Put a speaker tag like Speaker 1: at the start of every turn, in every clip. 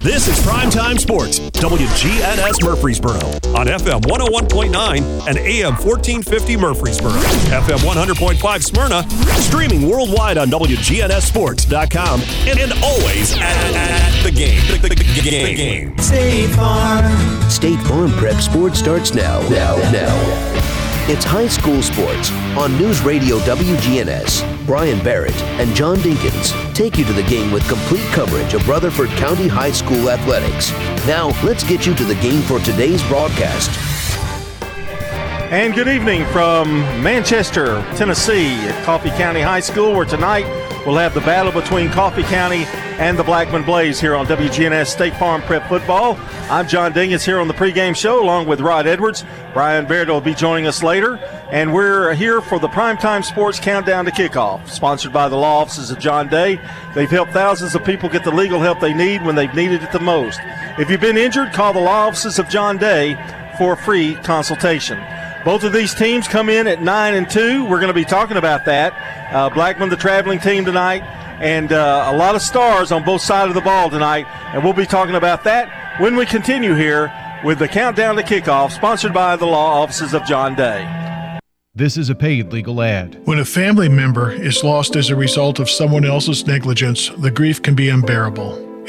Speaker 1: This is Primetime Sports, WGNS Murfreesboro, on FM 101.9 and AM 1450 Murfreesboro, FM 100.5 Smyrna, streaming worldwide on WGNSSports.com, and, and always at, at, the game. The, the, the game.
Speaker 2: State Farm.
Speaker 3: State Farm Prep Sports starts now. Now, now. It's high school sports on News Radio WGNS. Brian Barrett and John Dinkins take you to the game with complete coverage of Rutherford County High School athletics. Now, let's get you to the game for today's broadcast.
Speaker 4: And good evening from Manchester, Tennessee at Coffee County High School, where tonight we'll have the battle between Coffee County and the Blackman Blaze here on WGNS State Farm Prep Football. I'm John Dinkins here on the pregame show along with Rod Edwards. Brian Barrett will be joining us later. And we're here for the Primetime Sports Countdown to Kickoff, sponsored by the law offices of John Day. They've helped thousands of people get the legal help they need when they've needed it the most. If you've been injured, call the law offices of John Day for a free consultation. Both of these teams come in at 9 and 2. We're going to be talking about that. Uh, Blackman, the traveling team tonight, and uh, a lot of stars on both sides of the ball tonight. And we'll be talking about that when we continue here with the countdown to kickoff, sponsored by the law offices of John Day.
Speaker 5: This is a paid legal ad.
Speaker 6: When a family member is lost as a result of someone else's negligence, the grief can be unbearable.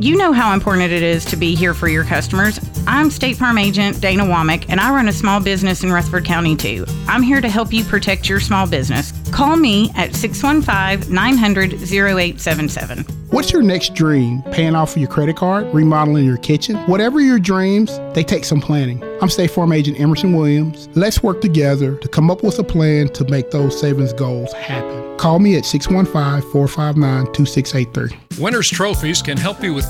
Speaker 7: you know how important it is to be here for your customers. I'm State Farm Agent Dana Womack, and I run a small business in Rutherford County too. I'm here to help you protect your small business. Call me at 615 900 0877.
Speaker 8: What's your next dream? Paying off your credit card? Remodeling your kitchen? Whatever your dreams, they take some planning. I'm State Farm Agent Emerson Williams. Let's work together to come up with a plan to make those savings goals happen. Call me at 615 459 2683.
Speaker 9: Winners Trophies can help you with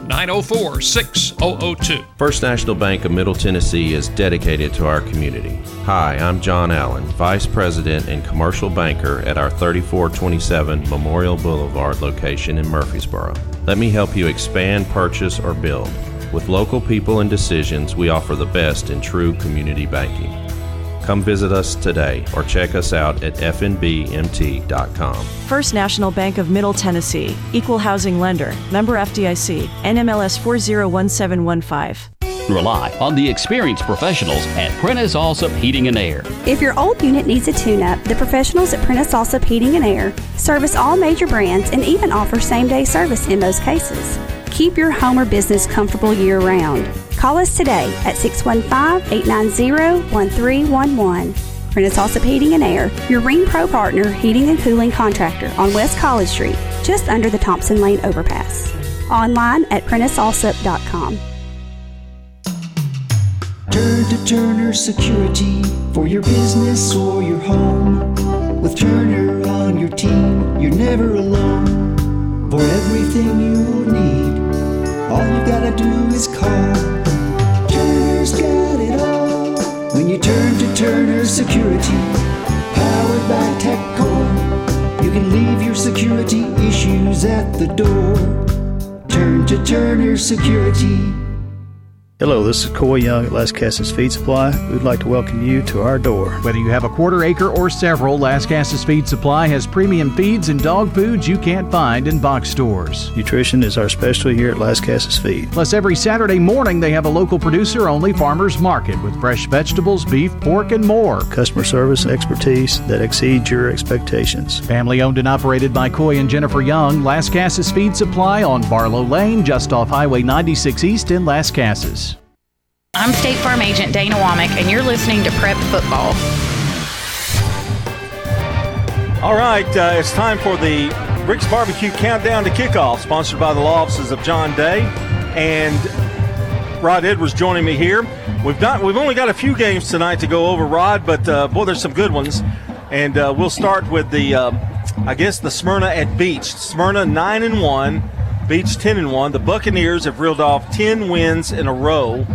Speaker 9: 904 6002.
Speaker 10: First National Bank of Middle Tennessee is dedicated to our community. Hi, I'm John Allen, Vice President and Commercial Banker at our 3427 Memorial Boulevard location in Murfreesboro. Let me help you expand, purchase, or build. With local people and decisions, we offer the best in true community banking. Come visit us today or check us out at fnbmt.com.
Speaker 11: First National Bank of Middle Tennessee, Equal Housing Lender, member FDIC, NMLS 401715.
Speaker 12: Rely on the experienced professionals at Prentice Allsup Heating and Air.
Speaker 13: If your old unit needs a tune up, the professionals at Prentice Allsup Heating and Air service all major brands and even offer same day service in most cases. Keep your home or business comfortable year round. Call us today at 615 890 1311. Prentice Allsup Heating and Air, your Ring Pro partner heating and cooling contractor on West College Street, just under the Thompson Lane overpass. Online at PrenticeAllsup.com.
Speaker 2: Turn to Turner Security for your business or your home. With Turner on your team, you're never alone. For everything you need, all you gotta do is call. Turner's got it all. When you turn to Turner Security, powered by TechCore, you can leave your security issues at the door. Turn to Turner Security.
Speaker 14: Hello, this is Coy Young at Las Casas Feed Supply. We'd like to welcome you to our door.
Speaker 5: Whether you have a quarter acre or several, Las Casas Feed Supply has premium feeds and dog foods you can't find in box stores.
Speaker 14: Nutrition is our specialty here at Las Casas Feed.
Speaker 5: Plus, every Saturday morning they have a local producer only farmers market with fresh vegetables, beef, pork, and more.
Speaker 14: Customer service and expertise that exceeds your expectations.
Speaker 5: Family owned and operated by Coy and Jennifer Young, Las Casas Feed Supply on Barlow Lane, just off Highway 96 East in Las Casas.
Speaker 7: I'm State Farm Agent Dana Womack, and you're listening to Prep Football.
Speaker 4: All right, uh, it's time for the Rick's Barbecue Countdown to Kickoff, sponsored by the law offices of John Day and Rod Edwards joining me here. We've not we've only got a few games tonight to go over, Rod, but uh, boy, there's some good ones. And uh, we'll start with the, uh, I guess, the Smyrna at Beech. Smyrna nine and one, Beech ten and one. The Buccaneers have reeled off ten wins in a row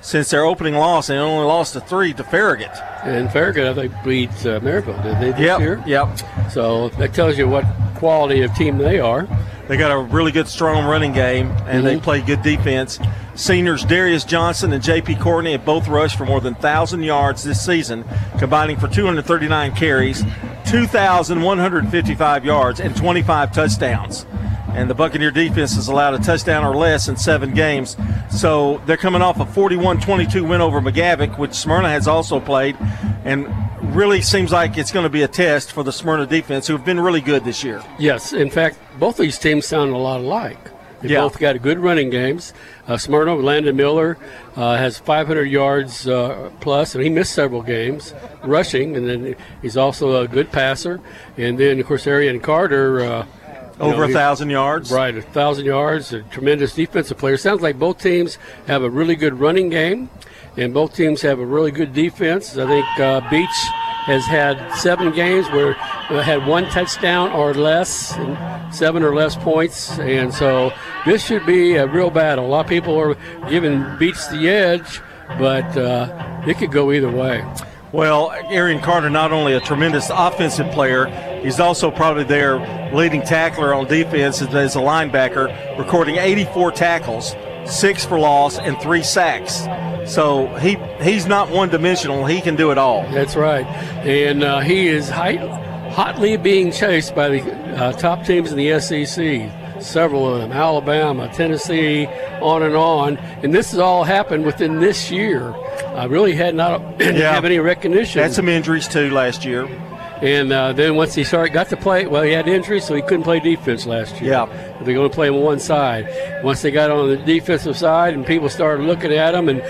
Speaker 4: since their opening loss, and only lost to three to Farragut.
Speaker 15: And Farragut, I think, beat uh, Maryville, did they this
Speaker 4: yep,
Speaker 15: year?
Speaker 4: Yep.
Speaker 15: So that tells you what quality of team they are.
Speaker 4: They got a really good, strong running game, and mm-hmm. they play good defense. Seniors Darius Johnson and J.P. Courtney have both rushed for more than 1,000 yards this season, combining for 239 carries, 2,155 yards, and 25 touchdowns and the Buccaneer defense has allowed a touchdown or less in seven games. So they're coming off a 41 22 win over McGavock, which Smyrna has also played, and really seems like it's going to be a test for the Smyrna defense, who have been really good this year.
Speaker 15: Yes, in fact, both of these teams sound a lot alike. They
Speaker 4: yeah.
Speaker 15: both got good running games. Uh, Smyrna, Landon Miller uh, has 500 yards uh, plus, and he missed several games rushing, and then he's also a good passer. And then, of course, Arian Carter uh,
Speaker 4: over know, a thousand yards.
Speaker 15: Right, a thousand yards. A tremendous defensive player. Sounds like both teams have a really good running game, and both teams have a really good defense. I think uh, Beech has had seven games where uh, had one touchdown or less, and seven or less points, and so this should be a real battle. A lot of people are giving Beech the edge, but uh, it could go either way.
Speaker 4: Well, Arian Carter, not only a tremendous offensive player, he's also probably their leading tackler on defense as a linebacker, recording 84 tackles, six for loss, and three sacks. So he he's not one dimensional. He can do it all.
Speaker 15: That's right, and uh, he is hotly being chased by the uh, top teams in the SEC several of them Alabama, Tennessee, on and on. And this has all happened within this year. I really had not yeah. have any recognition.
Speaker 4: Had some injuries too last year.
Speaker 15: And uh, then once he started, got to play, well, he had injuries, so he couldn't play defense last year.
Speaker 4: Yeah.
Speaker 15: They're going to play him on one side. Once they got on the defensive side and people started looking at him, and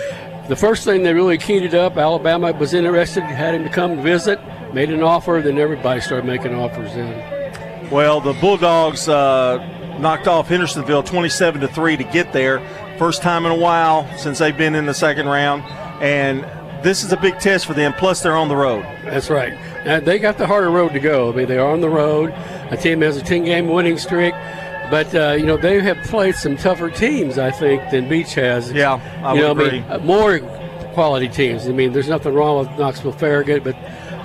Speaker 15: the first thing they really keyed it up, Alabama was interested, had him to come visit, made an offer, then everybody started making offers then.
Speaker 4: Well, the Bulldogs uh, knocked off Hendersonville 27 to 3 to get there. First time in a while since they've been in the second round. And this is a big test for them. Plus, they're on the road.
Speaker 15: That's right. Now, they got the harder road to go. I mean, they are on the road. A team has a 10 game winning streak. But uh, you know they have played some tougher teams, I think, than Beech has.
Speaker 4: Yeah, I
Speaker 15: you know,
Speaker 4: agree.
Speaker 15: I mean, more quality teams. I mean, there's nothing wrong with Knoxville Farragut, but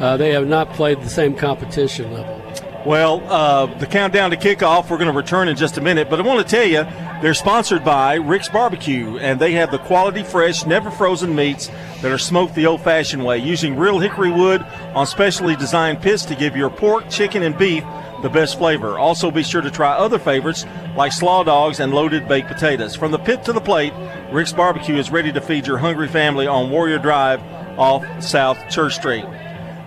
Speaker 15: uh, they have not played the same competition level.
Speaker 4: Well, uh, the countdown to kickoff, we're going to return in just a minute, but I want to tell you they're sponsored by Rick's Barbecue, and they have the quality, fresh, never frozen meats that are smoked the old fashioned way, using real hickory wood on specially designed pits to give your pork, chicken, and beef the best flavor. Also, be sure to try other favorites like slaw dogs and loaded baked potatoes. From the pit to the plate, Rick's Barbecue is ready to feed your hungry family on Warrior Drive off South Church Street.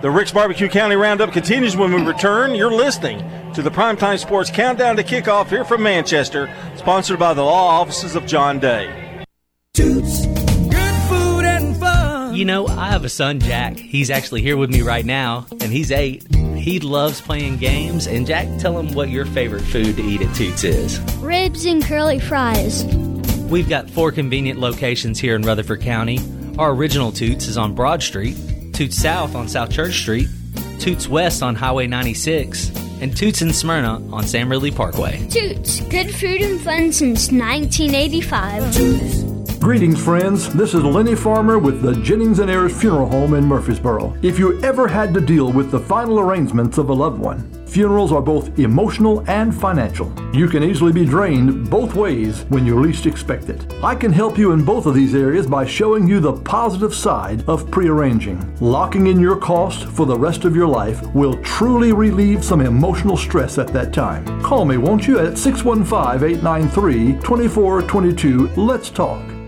Speaker 4: The Rick's Barbecue County Roundup continues when we return. You're listening to the Primetime Sports Countdown to Kickoff here from Manchester, sponsored by the law offices of John Day.
Speaker 16: Toots, good food and fun. You know, I have a son, Jack. He's actually here with me right now, and he's eight. He loves playing games. And Jack, tell him what your favorite food to eat at Toots is.
Speaker 17: Ribs and curly fries.
Speaker 16: We've got four convenient locations here in Rutherford County. Our original Toots is on Broad Street. Toots South on South Church Street, Toots West on Highway 96, and Toots in Smyrna on Sam Ridley Parkway.
Speaker 17: Toots, good food and fun since 1985.
Speaker 18: Greetings, friends. This is Lenny Farmer with the Jennings and Ayers Funeral Home in Murfreesboro. If you ever had to deal with the final arrangements of a loved one, funerals are both emotional and financial. You can easily be drained both ways when you least expect it. I can help you in both of these areas by showing you the positive side of prearranging. Locking in your cost for the rest of your life will truly relieve some emotional stress at that time. Call me, won't you, at 615 893 2422. Let's talk.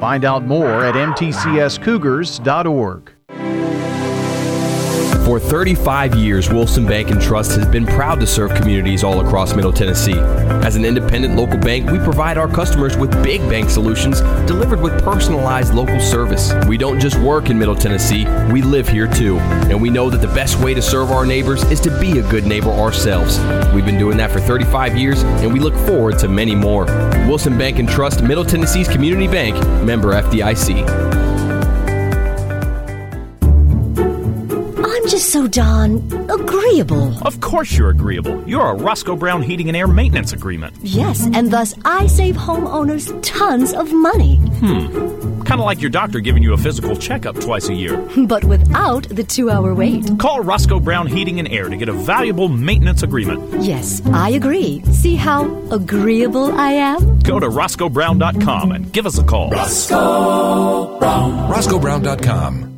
Speaker 19: Find out more at mtcscougars.org.
Speaker 20: For 35 years, Wilson Bank and Trust has been proud to serve communities all across Middle Tennessee. As an independent local bank, we provide our customers with big bank solutions delivered with personalized local service. We don't just work in Middle Tennessee, we live here too. And we know that the best way to serve our neighbors is to be a good neighbor ourselves. We've been doing that for 35 years, and we look forward to many more. Wilson Bank and Trust, Middle Tennessee's community bank, member FDIC.
Speaker 17: Just so darn agreeable.
Speaker 21: Of course you're agreeable. You're a Roscoe Brown Heating and Air Maintenance Agreement.
Speaker 17: Yes, and thus I save homeowners tons of money.
Speaker 21: Hmm. Kind of like your doctor giving you a physical checkup twice a year.
Speaker 17: But without the two hour wait.
Speaker 21: Call Roscoe Brown Heating and Air to get a valuable maintenance agreement.
Speaker 17: Yes, I agree. See how agreeable I am?
Speaker 21: Go to roscoebrown.com and give us a call.
Speaker 22: Roscoe Brown. roscoebrown.com.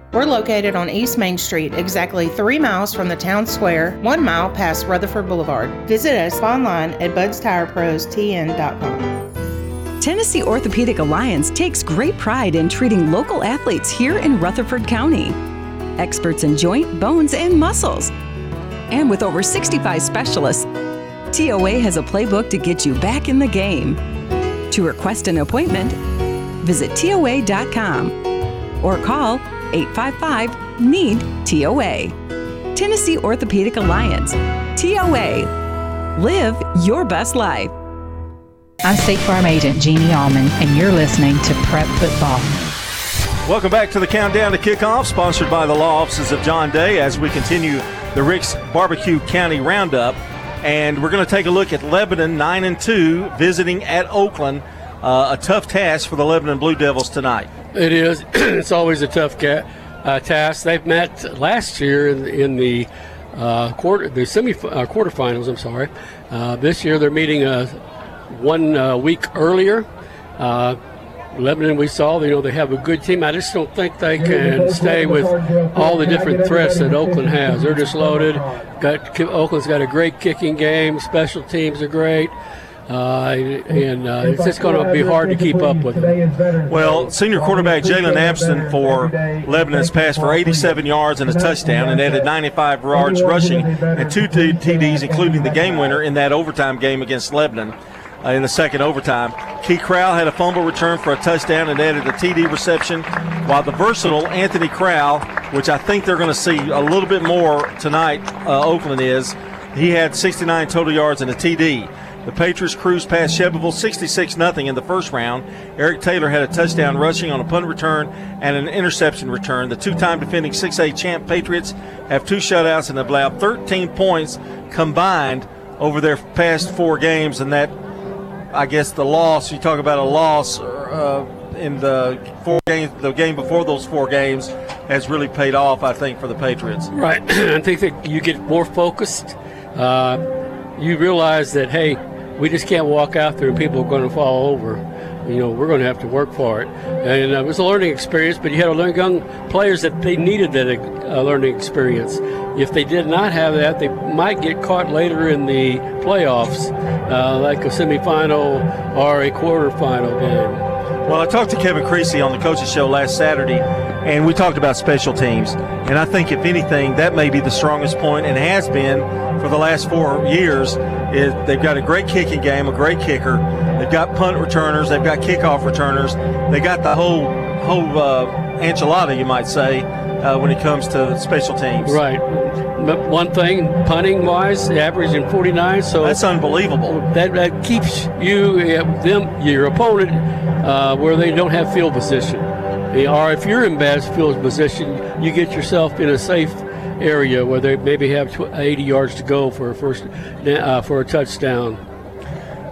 Speaker 23: We're located on East Main Street, exactly three miles from the town square, one mile past Rutherford Boulevard. Visit us online at budstirepros.tn.com.
Speaker 24: Tennessee Orthopedic Alliance takes great pride in treating local athletes here in Rutherford County. Experts in joint, bones, and muscles. And with over 65 specialists, TOA has a playbook to get you back in the game. To request an appointment, visit TOA.com or call 855 NEED TOA. Tennessee Orthopedic Alliance. TOA. Live your best life.
Speaker 25: I'm State Farm Agent Jeannie Allman, and you're listening to Prep Football.
Speaker 4: Welcome back to the countdown to kickoff, sponsored by the law offices of John Day as we continue the Rick's Barbecue County Roundup. And we're going to take a look at Lebanon, 9 and 2, visiting at Oakland. Uh, a tough task for the Lebanon Blue Devils tonight.
Speaker 15: It is. it's always a tough uh, task. They've met last year in, in the uh, quarter, the semi uh, quarterfinals. I'm sorry. Uh, this year they're meeting uh, one uh, week earlier. Lebanon, we saw, you know, they have a good team. I just don't think they can stay with all the different threats that Oakland has. They're just loaded. Got Oakland's got a great kicking game. Special teams are great. Uh, and uh, it's just going to be hard to keep up with them.
Speaker 4: Well, senior quarterback Jalen Abston for Lebanon has passed for 87 yards and a touchdown and added 95 yards rushing and two TDs, including the game winner in that overtime game against Lebanon. Uh, in the second overtime. Key Crowell had a fumble return for a touchdown and added a TD reception, while the versatile Anthony Crowell, which I think they're going to see a little bit more tonight, uh, Oakland is, he had 69 total yards and a TD. The Patriots cruised past Shelbyville 66 0 in the first round. Eric Taylor had a touchdown rushing on a punt return and an interception return. The two time defending 6A champ Patriots have two shutouts and have allowed 13 points combined over their past four games. And that, I guess, the loss, you talk about a loss uh, in the four games, the game before those four games has really paid off, I think, for the Patriots.
Speaker 15: Right. I think that you get more focused. Uh, you realize that, hey, we just can't walk out there people are going to fall over. You know, we're going to have to work for it. And uh, it was a learning experience, but you had to learn young players that they needed that uh, learning experience. If they did not have that, they might get caught later in the playoffs, uh, like a semifinal or a quarterfinal game.
Speaker 4: Well, I talked to Kevin Creasy on the coaches show last Saturday, and we talked about special teams. And I think, if anything, that may be the strongest point and has been for the last four years. Is they've got a great kicking game, a great kicker. They've got punt returners. They've got kickoff returners. They got the whole whole uh, enchilada, you might say, uh, when it comes to special teams.
Speaker 15: Right. But one thing, punting wise, averaging 49. So
Speaker 4: that's unbelievable.
Speaker 15: That, that keeps you, uh, them, your opponent, uh, where they don't have field position. Or if you're in bad field position, you get yourself in a safe area where they maybe have 80 yards to go for a first uh, for a touchdown.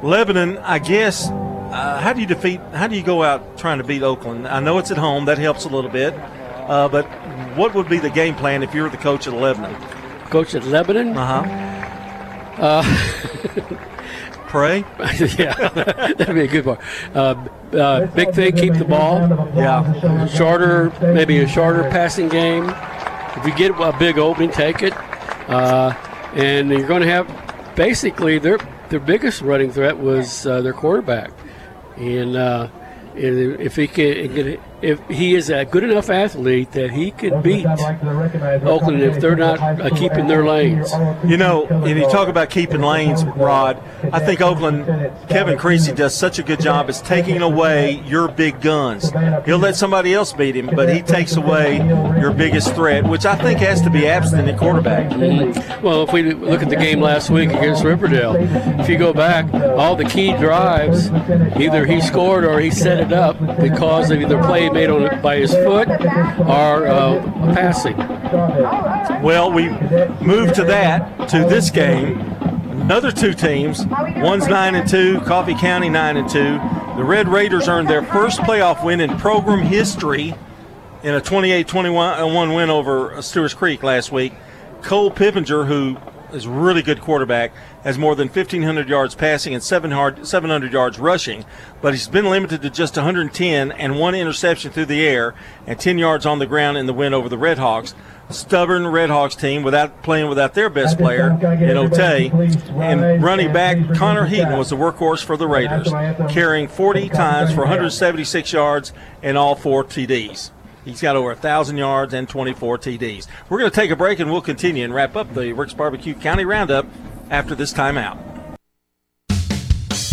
Speaker 4: Lebanon, I guess. Uh, how do you defeat? How do you go out trying to beat Oakland? I know it's at home. That helps a little bit. Uh, but what would be the game plan if you were the coach at Lebanon?
Speaker 15: Coach at Lebanon?
Speaker 4: Uh-huh.
Speaker 15: Uh
Speaker 4: Pray?
Speaker 15: yeah, that'd be a good one. Uh, uh, big thing, keep the ball.
Speaker 4: Yeah.
Speaker 15: Shorter, maybe a shorter passing game. If you get a big opening, take it. Uh, and you're going to have basically their their biggest running threat was uh, their quarterback, and uh, if he can, if he is a good enough athlete that he could beat Oakland if they're not uh, keeping their lanes.
Speaker 4: You know, and you talk about keeping lanes, Rod. I think Oakland, Kevin Creasy does such a good job as taking away your big guns. He'll let somebody else beat him, but he takes away your biggest threat, which I think has to be Abston at quarterback.
Speaker 15: Mm-hmm. Well, if we look at the game last week against Riverdale, if you go back, all the key drives, either he scored or he set it up because of either play made on by his foot or uh, passing.
Speaker 4: Well, we move to that to this game. Another two teams. One's nine and two. Coffee County nine and two. The Red Raiders earned their first playoff win in program history in a 28-21 win over Stewart's Creek last week. Cole Pippinger, who is a really good quarterback, has more than 1,500 yards passing and 700 yards rushing, but he's been limited to just 110 and one interception through the air and 10 yards on the ground in the win over the Redhawks. Stubborn Redhawks team without playing without their best player in Otay. And running back Connor Heaton was the workhorse for the Raiders, carrying 40 times for 176 yards and all four TDs. He's got over 1,000 yards and 24 TDs. We're going to take a break and we'll continue and wrap up the Rick's Barbecue County Roundup after this timeout.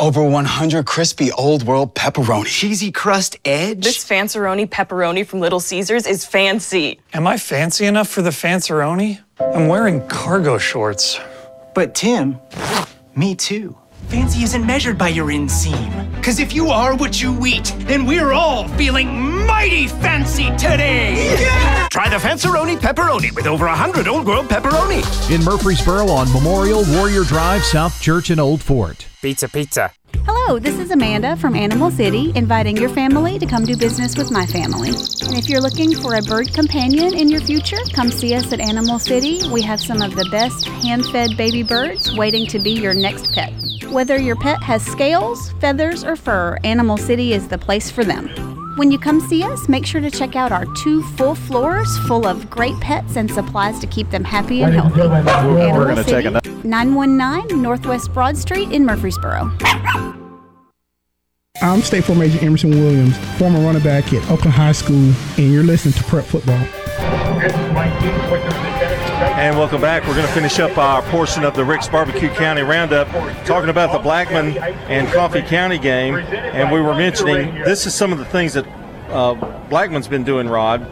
Speaker 26: Over 100 crispy old world pepperoni.
Speaker 27: Cheesy crust edge.
Speaker 28: This Fanceroni pepperoni from Little Caesars is fancy.
Speaker 29: Am I fancy enough for the Fanceroni? I'm wearing cargo shorts.
Speaker 27: But Tim, me too. Fancy isn't measured by your inseam. Because if you are what you eat, then we're all feeling mighty fancy today.
Speaker 30: Yeah! Try the Fanceroni pepperoni with over 100 Old World pepperoni.
Speaker 5: In Murfreesboro on Memorial Warrior Drive, South Church, and Old Fort.
Speaker 30: Pizza, pizza.
Speaker 13: Hello, this is Amanda from Animal City, inviting your family to come do business with my family. And if you're looking for a bird companion in your future, come see us at Animal City. We have some of the best hand fed baby birds waiting to be your next pet. Whether your pet has scales, feathers, or fur, Animal City is the place for them. When you come see us, make sure to check out our two full floors full of great pets and supplies to keep them happy and healthy.
Speaker 5: We're, we're going to a
Speaker 13: 919 Northwest Broad Street in Murfreesboro.
Speaker 31: I'm State Farm Agent Emerson Williams, former running back at Oakland High School, and you're listening to Prep Football.
Speaker 4: And welcome back. We're going to finish up our portion of the Rick's Barbecue County Roundup, talking about the Blackman and Coffee County game. And we were mentioning this is some of the things that uh, Blackman's been doing, Rod.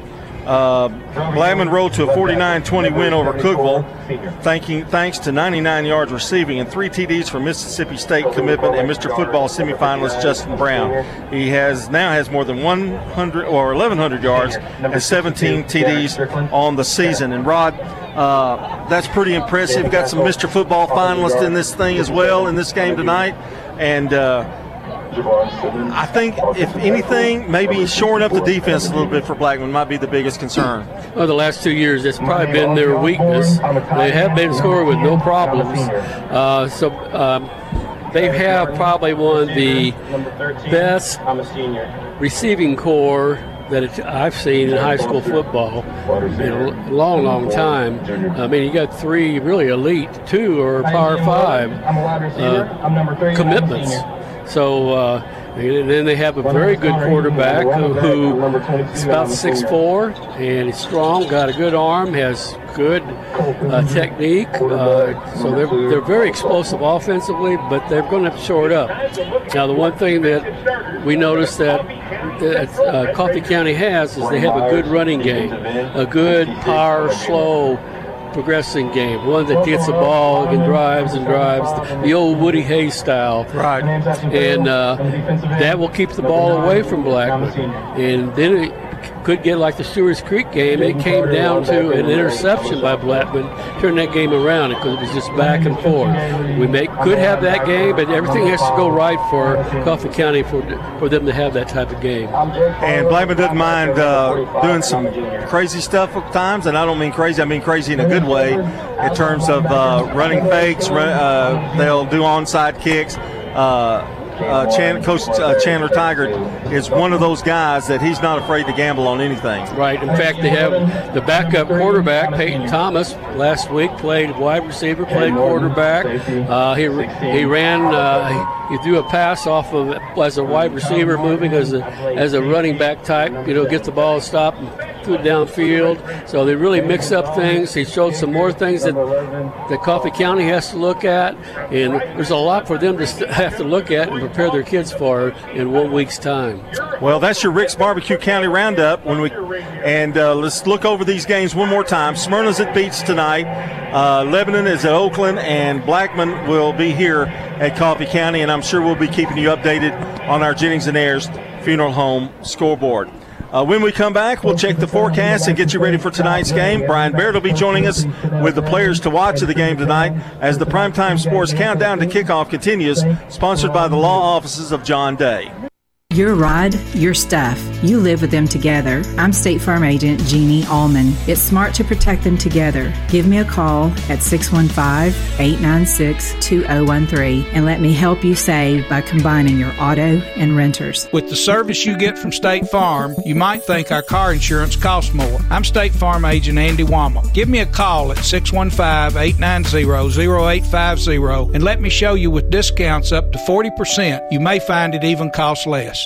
Speaker 4: Uh, Blackman rolled to a 49-20 win over Cookeville, thanking, thanks to 99 yards receiving and three TDs for Mississippi State commitment and Mr. Football semifinalist Justin Brown. He has now has more than 100 or 1,100 yards and 17 TDs on the season. And Rod, uh, that's pretty impressive. Got some Mr. Football finalists in this thing as well in this game tonight, and. Uh, I think, if anything, maybe shoring up the defense a little bit for Blackman might be the biggest concern.
Speaker 15: Well, the last two years, it's probably been their weakness. They have been scoring with no problems. Uh, so um, they have probably one of the best receiving core that I've seen in high school football in a long, long time. I mean, you got three really elite, two or Power Five uh, commitments. So. Uh, then they have a very good quarterback who, is about 6'4 and he's strong, got a good arm, has good uh, technique. Uh, so they're, they're very explosive offensively, but they're going to shore it up. Now, the one thing that we noticed that, that uh, Coffee County has is they have a good running game, a good power, slow, progressing game, one that gets the ball and drives and drives, the, old Woody Hayes style.
Speaker 4: Right.
Speaker 15: And uh, that will keep the ball away from Blackman. And then it could get like the Stewart's Creek game. It came down to an interception by Blackman, turned that game around because it was just back and forth. We may could have that game, but everything has to go right for Coffee County for for them to have that type of game.
Speaker 4: And Blackman doesn't mind uh, doing some crazy stuff at times, and I don't mean crazy. I mean crazy in a good way, in terms of uh, running fakes. Run, uh, they'll do onside kicks. Uh, uh, Chan- Coach uh, Chandler Tigert is one of those guys that he's not afraid to gamble on anything.
Speaker 15: Right. In fact, they have the backup quarterback, Peyton Thomas, last week played wide receiver, played quarterback. Uh, he, he ran, uh, he threw a pass off of as a wide receiver, moving as a, as a running back type, you know, get the ball stopped and downfield. So they really mix up things. He showed some more things that, that Coffee County has to look at, and there's a lot for them to have to look at and prepare their kids for in one week's time.
Speaker 4: Well, that's your Rick's Barbecue County Roundup. When we and uh, let's look over these games one more time. Smyrna's at Beech tonight. Uh, Lebanon is at Oakland, and Blackman will be here at Coffee County. And I'm sure we'll be keeping you updated on our Jennings and Ayers Funeral Home scoreboard. Uh, when we come back, we'll check the forecast and get you ready for tonight's game. Brian Barrett will be joining us with the players to watch of the game tonight as the Primetime Sports Countdown to Kickoff continues, sponsored by the law offices of John Day.
Speaker 24: Your ride, your stuff. You live with them together. I'm State Farm Agent Jeannie Allman. It's smart to protect them together. Give me a call at 615 896 2013 and let me help you save by combining your auto and renters.
Speaker 32: With the service you get from State Farm, you might think our car insurance costs more. I'm State Farm Agent Andy Womack. Give me a call at 615 890 0850 and let me show you with discounts up to 40%. You may find it even costs less.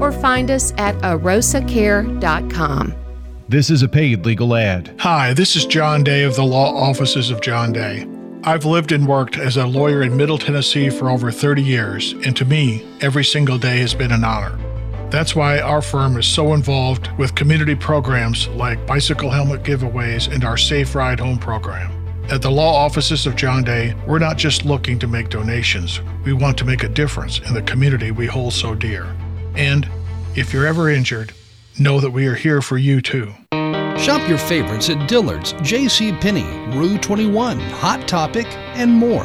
Speaker 33: or find us at arosacare.com.
Speaker 5: This is a paid legal ad.
Speaker 34: Hi, this is John Day of the Law Offices of John Day. I've lived and worked as a lawyer in Middle Tennessee for over 30 years, and to me, every single day has been an honor. That's why our firm is so involved with community programs like bicycle helmet giveaways and our Safe Ride Home program. At the law offices of John Day, we're not just looking to make donations, we want to make a difference in the community we hold so dear. And if you're ever injured, know that we are here for you too.
Speaker 35: Shop your favorites at Dillard's, J.C. Penney, Rue 21, Hot Topic, and more.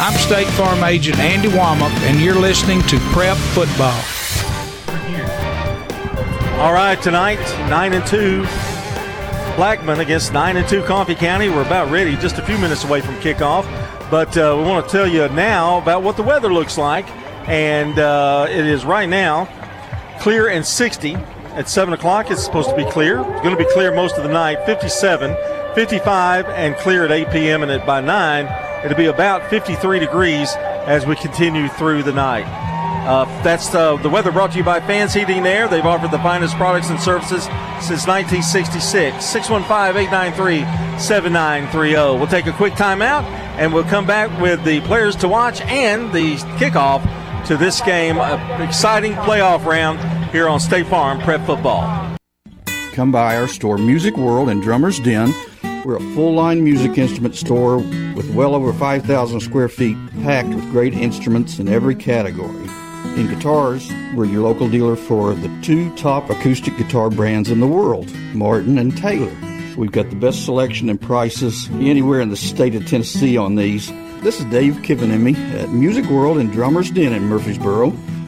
Speaker 32: I'm State Farm Agent Andy Womack, and you're listening to Prep Football.
Speaker 4: All right, tonight, 9 and 2. Blackman against 9 and 2 Coffee County. We're about ready, just a few minutes away from kickoff. But uh, we want to tell you now about what the weather looks like. And uh, it is right now clear and 60. At 7 o'clock, it's supposed to be clear. It's going to be clear most of the night, 57, 55, and clear at 8 p.m. And at by 9, it'll be about 53 degrees as we continue through the night. Uh, that's uh, the weather brought to you by Fans Heating and Air. They've offered the finest products and services since 1966. 615 893 7930. We'll take a quick timeout and we'll come back with the players to watch and the kickoff to this game. An exciting playoff round here on State Farm Prep Football.
Speaker 36: Come by our store, Music World and Drummer's Den. We're a full line music instrument store with well over 5,000 square feet packed with great instruments in every category. In guitars, we're your local dealer for the two top acoustic guitar brands in the world, Martin and Taylor. We've got the best selection and prices anywhere in the state of Tennessee on these. This is Dave Kivenemy at Music World and Drummers Den in Murfreesboro.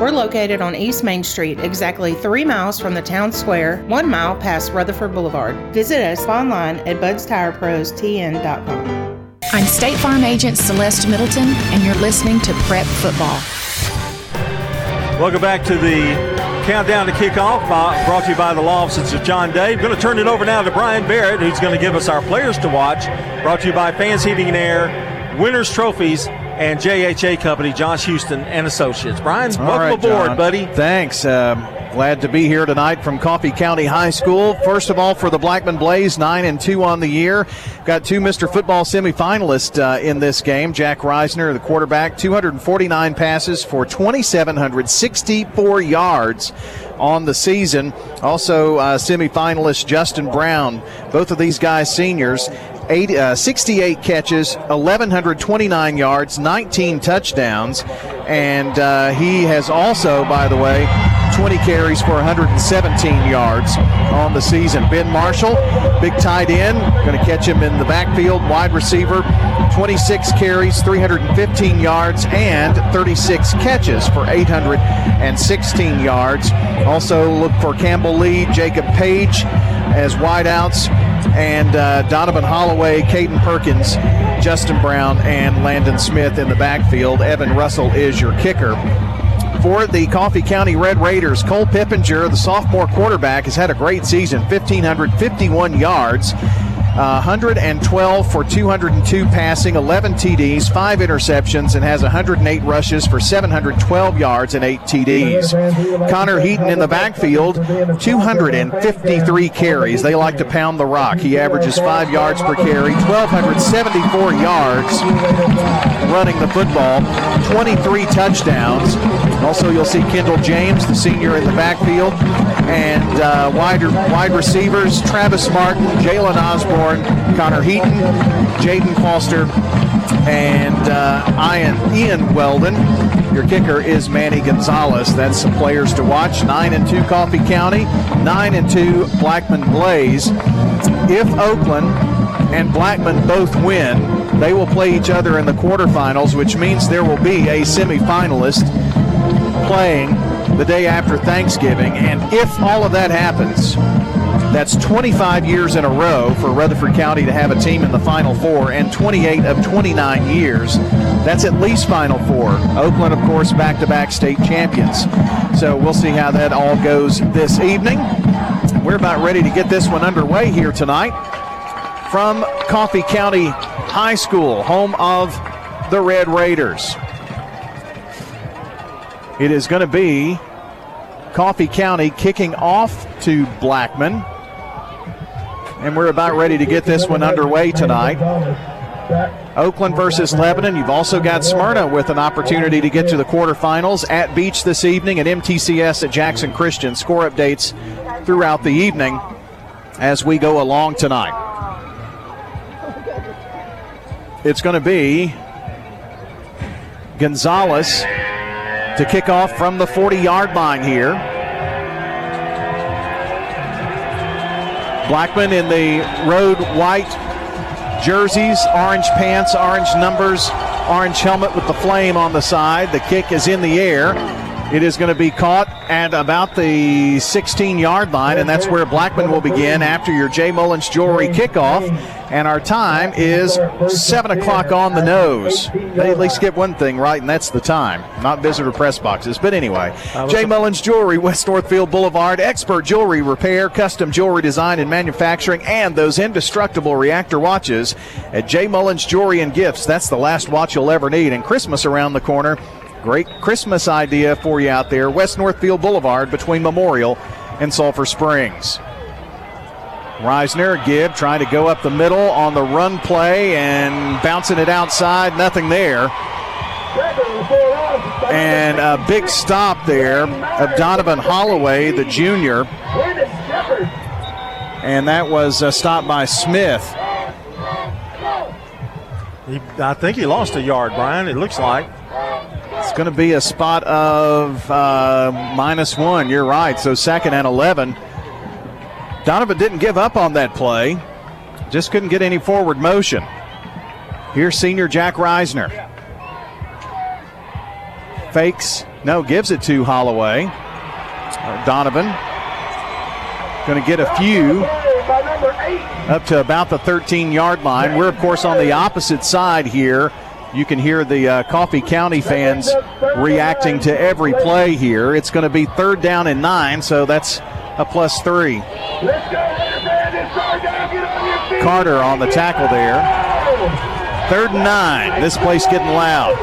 Speaker 23: We're located on East Main Street, exactly three miles from the town square, one mile past Rutherford Boulevard. Visit us online at budstireprostn.com.
Speaker 37: I'm State Farm Agent Celeste Middleton, and you're listening to Prep Football.
Speaker 4: Welcome back to the countdown to kickoff, uh, brought to you by the law offices of John Day. Going to turn it over now to Brian Barrett, who's going to give us our players to watch. Brought to you by Fans Heating and Air, Winners Trophies, and JHA Company, Josh Houston and Associates. Brian,
Speaker 19: All
Speaker 4: welcome
Speaker 19: right,
Speaker 4: aboard,
Speaker 19: John.
Speaker 4: buddy.
Speaker 19: Thanks. Um, glad to be here tonight from Coffee County High School. First of all, for the Blackman Blaze, nine and two on the year. Got two Mr. Football semifinalists uh, in this game. Jack Reisner, the quarterback, 249 passes for 2,764 yards on the season. Also, uh, semifinalist Justin Brown. Both of these guys seniors. 80, uh, 68 catches, 1,129 yards, 19 touchdowns, and uh, he has also, by the way, 20 carries for 117 yards on the season. Ben Marshall, big tight end, going to catch him in the backfield, wide receiver, 26 carries, 315 yards, and 36 catches for 816 yards. Also, look for Campbell Lee, Jacob Page as wideouts, and uh, Donovan Holloway, Caden Perkins, Justin Brown, and Landon Smith in the backfield. Evan Russell is your kicker. For the Coffee County Red Raiders, Cole Pippinger, the sophomore quarterback, has had a great season 1,551 yards. Uh, 112 for 202 passing, 11 TDs, 5 interceptions, and has 108 rushes for 712 yards and 8 TDs. Connor Heaton in the backfield, 253 carries. They like to pound the rock. He averages 5 yards per carry, 1,274 yards running the football, 23 touchdowns. Also, you'll see Kendall James, the senior in the backfield, and uh, wide, wide receivers Travis Martin, Jalen Osborne, Connor Heaton, Jaden Foster, and uh, Ian, Ian Weldon. Your kicker is Manny Gonzalez. That's some players to watch. 9 and 2 Coffee County, 9 and 2 Blackman Blaze. If Oakland and Blackman both win, they will play each other in the quarterfinals, which means there will be a semifinalist playing the day after Thanksgiving. And if all of that happens, that's 25 years in a row for Rutherford County to have a team in the Final Four, and 28 of 29 years. That's at least Final Four. Oakland, of course, back to back state champions. So we'll see how that all goes this evening. We're about ready to get this one underway here tonight from Coffee County High School, home of the Red Raiders. It is going to be Coffee County kicking off to Blackman. And we're about ready to get this one underway tonight. Oakland versus Lebanon. You've also got Smyrna with an opportunity to get to the quarterfinals at Beech this evening and MTCS at Jackson Christian. Score updates throughout the evening as we go along tonight. It's going to be Gonzalez to kick off from the 40 yard line here. Blackman in the road white jerseys, orange pants, orange numbers, orange helmet with the flame on the side. The kick is in the air. It is going to be caught at about the 16 yard line, and that's where Blackman will begin after your J. Mullins Jewelry kickoff. And our time is 7 o'clock on the nose. They at least get one thing right, and that's the time, not visitor press boxes. But anyway, Jay Mullins Jewelry, West Northfield Boulevard, expert jewelry repair, custom jewelry design and manufacturing, and those indestructible reactor watches at Jay Mullins Jewelry and Gifts. That's the last watch you'll ever need. And Christmas around the corner. Great Christmas idea for you out there. West Northfield Boulevard between Memorial and Sulphur Springs. Reisner, Gibb trying to go up the middle on the run play and bouncing it outside. Nothing there. And a big stop there of Donovan Holloway, the junior. And that was a stop by Smith.
Speaker 4: He, I think he lost a yard, Brian, it looks like.
Speaker 19: It's going to be a spot of uh, minus one. You're right. So second and 11. Donovan didn't give up on that play, just couldn't get any forward motion. Here's senior Jack Reisner. Fakes, no, gives it to Holloway. Uh, Donovan going to get a few up to about the 13 yard line. We're, of course, on the opposite side here. You can hear the uh, Coffee County fans reacting to every play here. It's going to be third down and nine, so that's a plus three. Carter on the tackle there. Third and nine. This place getting loud.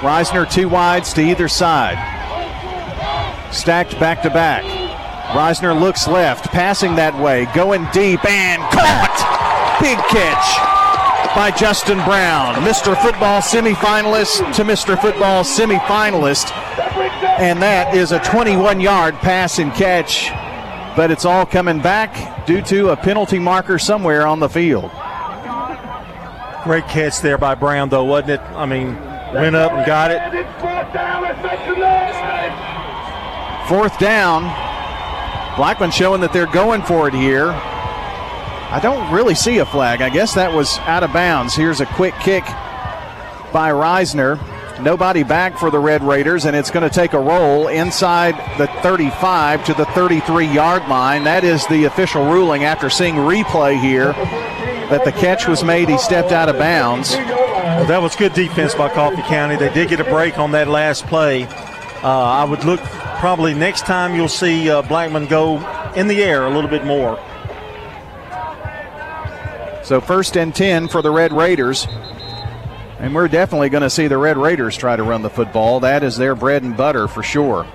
Speaker 19: Reisner two wides to either side. Stacked back to back. Reisner looks left, passing that way, going deep and caught. Big catch by Justin Brown. Mr. Football semifinalist to Mr. Football semifinalist. And that is a 21 yard pass and catch, but it's all coming back due to a penalty marker somewhere on the field.
Speaker 4: Great catch there by Brown, though, wasn't it? I mean, went up and got it.
Speaker 19: Fourth down. Blackman showing that they're going for it here. I don't really see a flag. I guess that was out of bounds. Here's a quick kick by Reisner. Nobody back for the Red Raiders, and it's going to take a roll inside the 35 to the 33 yard line. That is the official ruling after seeing replay here that the catch was made. He stepped out of bounds.
Speaker 4: Well, that was good defense by Coffee County. They did get a break on that last play. Uh, I would look probably next time you'll see uh, Blackman go in the air a little bit more.
Speaker 19: So first and 10 for the Red Raiders. And we're definitely going to see the Red Raiders try to run the football. That is their bread and butter for sure.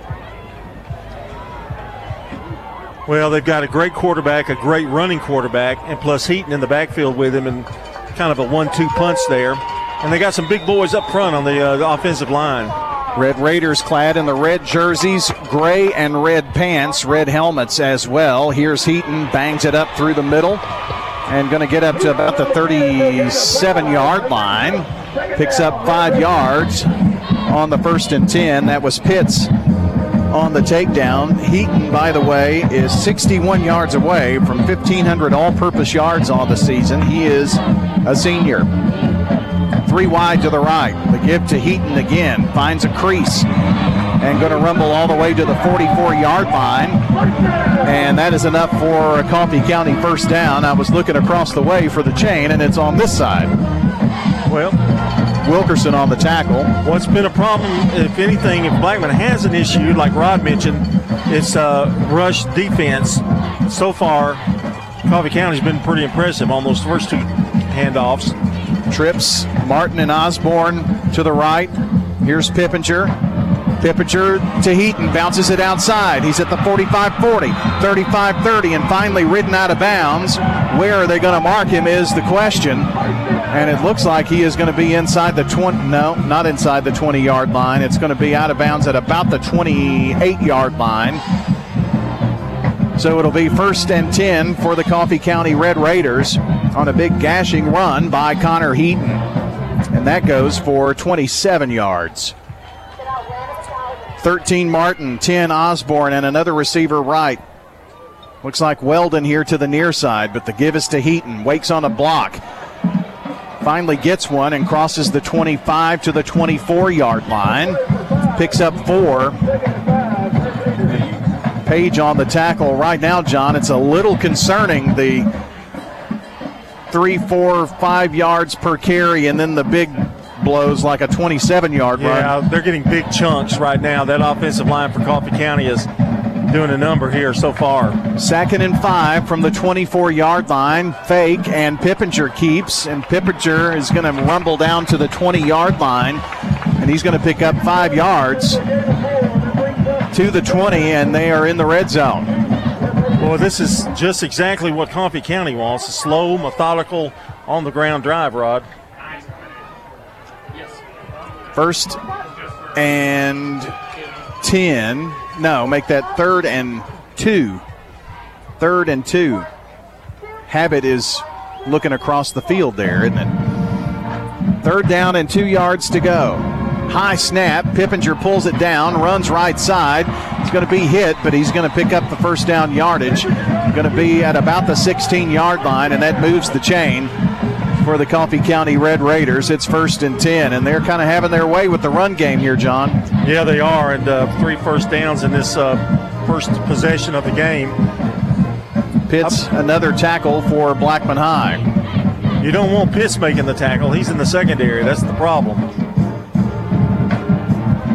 Speaker 4: Well, they've got a great quarterback, a great running quarterback, and plus Heaton in the backfield with him, and kind of a one-two punch there. And they got some big boys up front on the, uh, the offensive line.
Speaker 19: Red Raiders clad in the red jerseys, gray and red pants, red helmets as well. Here's Heaton, bangs it up through the middle, and going to get up to about the 37 yard line. Picks up five yards on the first and 10. That was Pitts on the takedown. Heaton, by the way, is 61 yards away from 1,500 all purpose yards on the season. He is a senior. Three wide to the right. The give to Heaton again. Finds a crease and going to rumble all the way to the 44 yard line. And that is enough for a Coffee County first down. I was looking across the way for the chain, and it's on this side.
Speaker 4: Well,
Speaker 19: Wilkerson on the tackle.
Speaker 4: What's been a problem, if anything, if Blackman has an issue, like Rod mentioned, it's uh, rush defense. So far, Coffee County's been pretty impressive on those first two handoffs.
Speaker 19: Trips, Martin and Osborne to the right. Here's Pippinger. Pippinger to Heaton, bounces it outside. He's at the 45 40, 35 30, and finally ridden out of bounds. Where are they going to mark him is the question. And it looks like he is going to be inside the 20, no, not inside the 20 yard line. It's going to be out of bounds at about the 28 yard line. So it'll be first and 10 for the Coffee County Red Raiders on a big gashing run by Connor Heaton. And that goes for 27 yards. 13 Martin, 10 Osborne, and another receiver right. Looks like Weldon here to the near side, but the give is to Heaton. Wakes on a block. Finally gets one and crosses the 25 to the 24 yard line. Picks up four. Page on the tackle right now, John. It's a little concerning the three, four, five yards per carry, and then the big blows like a 27 yard
Speaker 4: yeah,
Speaker 19: run.
Speaker 4: Yeah, they're getting big chunks right now. That offensive line for Coffee County is doing a number here so far.
Speaker 19: Second and five from the 24 yard line. Fake, and Pippinger keeps, and Pippinger is going to rumble down to the 20 yard line, and he's going to pick up five yards to the 20, and they are in the red zone.
Speaker 4: Well, this is just exactly what Coffee County wants a slow, methodical, on the ground drive, Rod.
Speaker 19: First and 10. No, make that third and two. Third and two. Habit is looking across the field there, isn't it? Third down and two yards to go. High snap. Pippinger pulls it down, runs right side. He's going to be hit, but he's going to pick up the first down yardage. Going to be at about the 16 yard line, and that moves the chain for the Coffee County Red Raiders. It's first and 10, and they're kind of having their way with the run game here, John.
Speaker 4: Yeah, they are, and uh, three first downs in this uh, first possession of the game.
Speaker 19: Pitts, another tackle for Blackman High.
Speaker 4: You don't want Pitts making the tackle. He's in the secondary. That's the problem.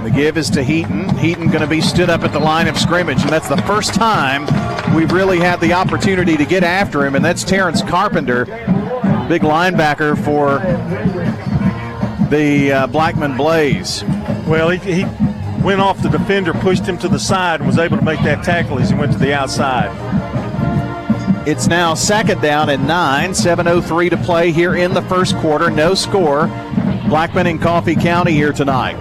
Speaker 19: The give is to Heaton. Heaton going to be stood up at the line of scrimmage, and that's the first time we've really had the opportunity to get after him, and that's Terrence Carpenter, big linebacker for the uh, Blackman Blaze.
Speaker 4: Well, he, he went off the defender, pushed him to the side, and was able to make that tackle as he went to the outside.
Speaker 19: It's now second down and nine, 7.03 to play here in the first quarter. No score. Blackman and Coffee County here tonight.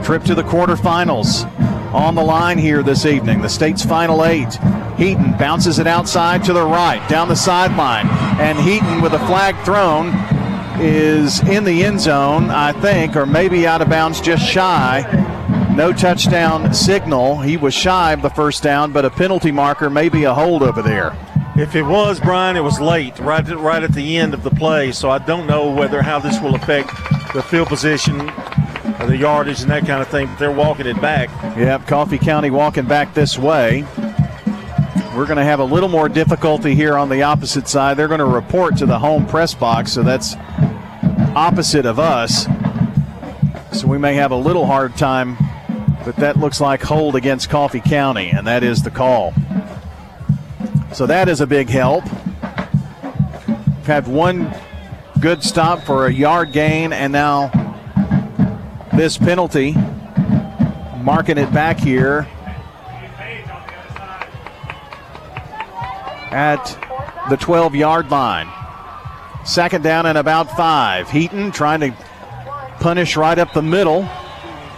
Speaker 19: A trip to the quarterfinals on the line here this evening. The state's final eight. Heaton bounces it outside to the right, down the sideline. And Heaton, with a flag thrown, is in the end zone, I think, or maybe out of bounds just shy. No touchdown signal. He was shy of the first down, but a penalty marker, maybe a hold over there.
Speaker 4: If it was Brian, it was late, right at, right at the end of the play. So I don't know whether how this will affect the field position, the yardage, and that kind of thing. But they're walking it back.
Speaker 19: Yep, Coffee County walking back this way. We're going to have a little more difficulty here on the opposite side. They're going to report to the home press box, so that's opposite of us. So we may have a little hard time, but that looks like hold against Coffee County, and that is the call. So that is a big help. We've had one good stop for a yard gain, and now this penalty, marking it back here at the 12 yard line. Second down and about five. Heaton trying to punish right up the middle.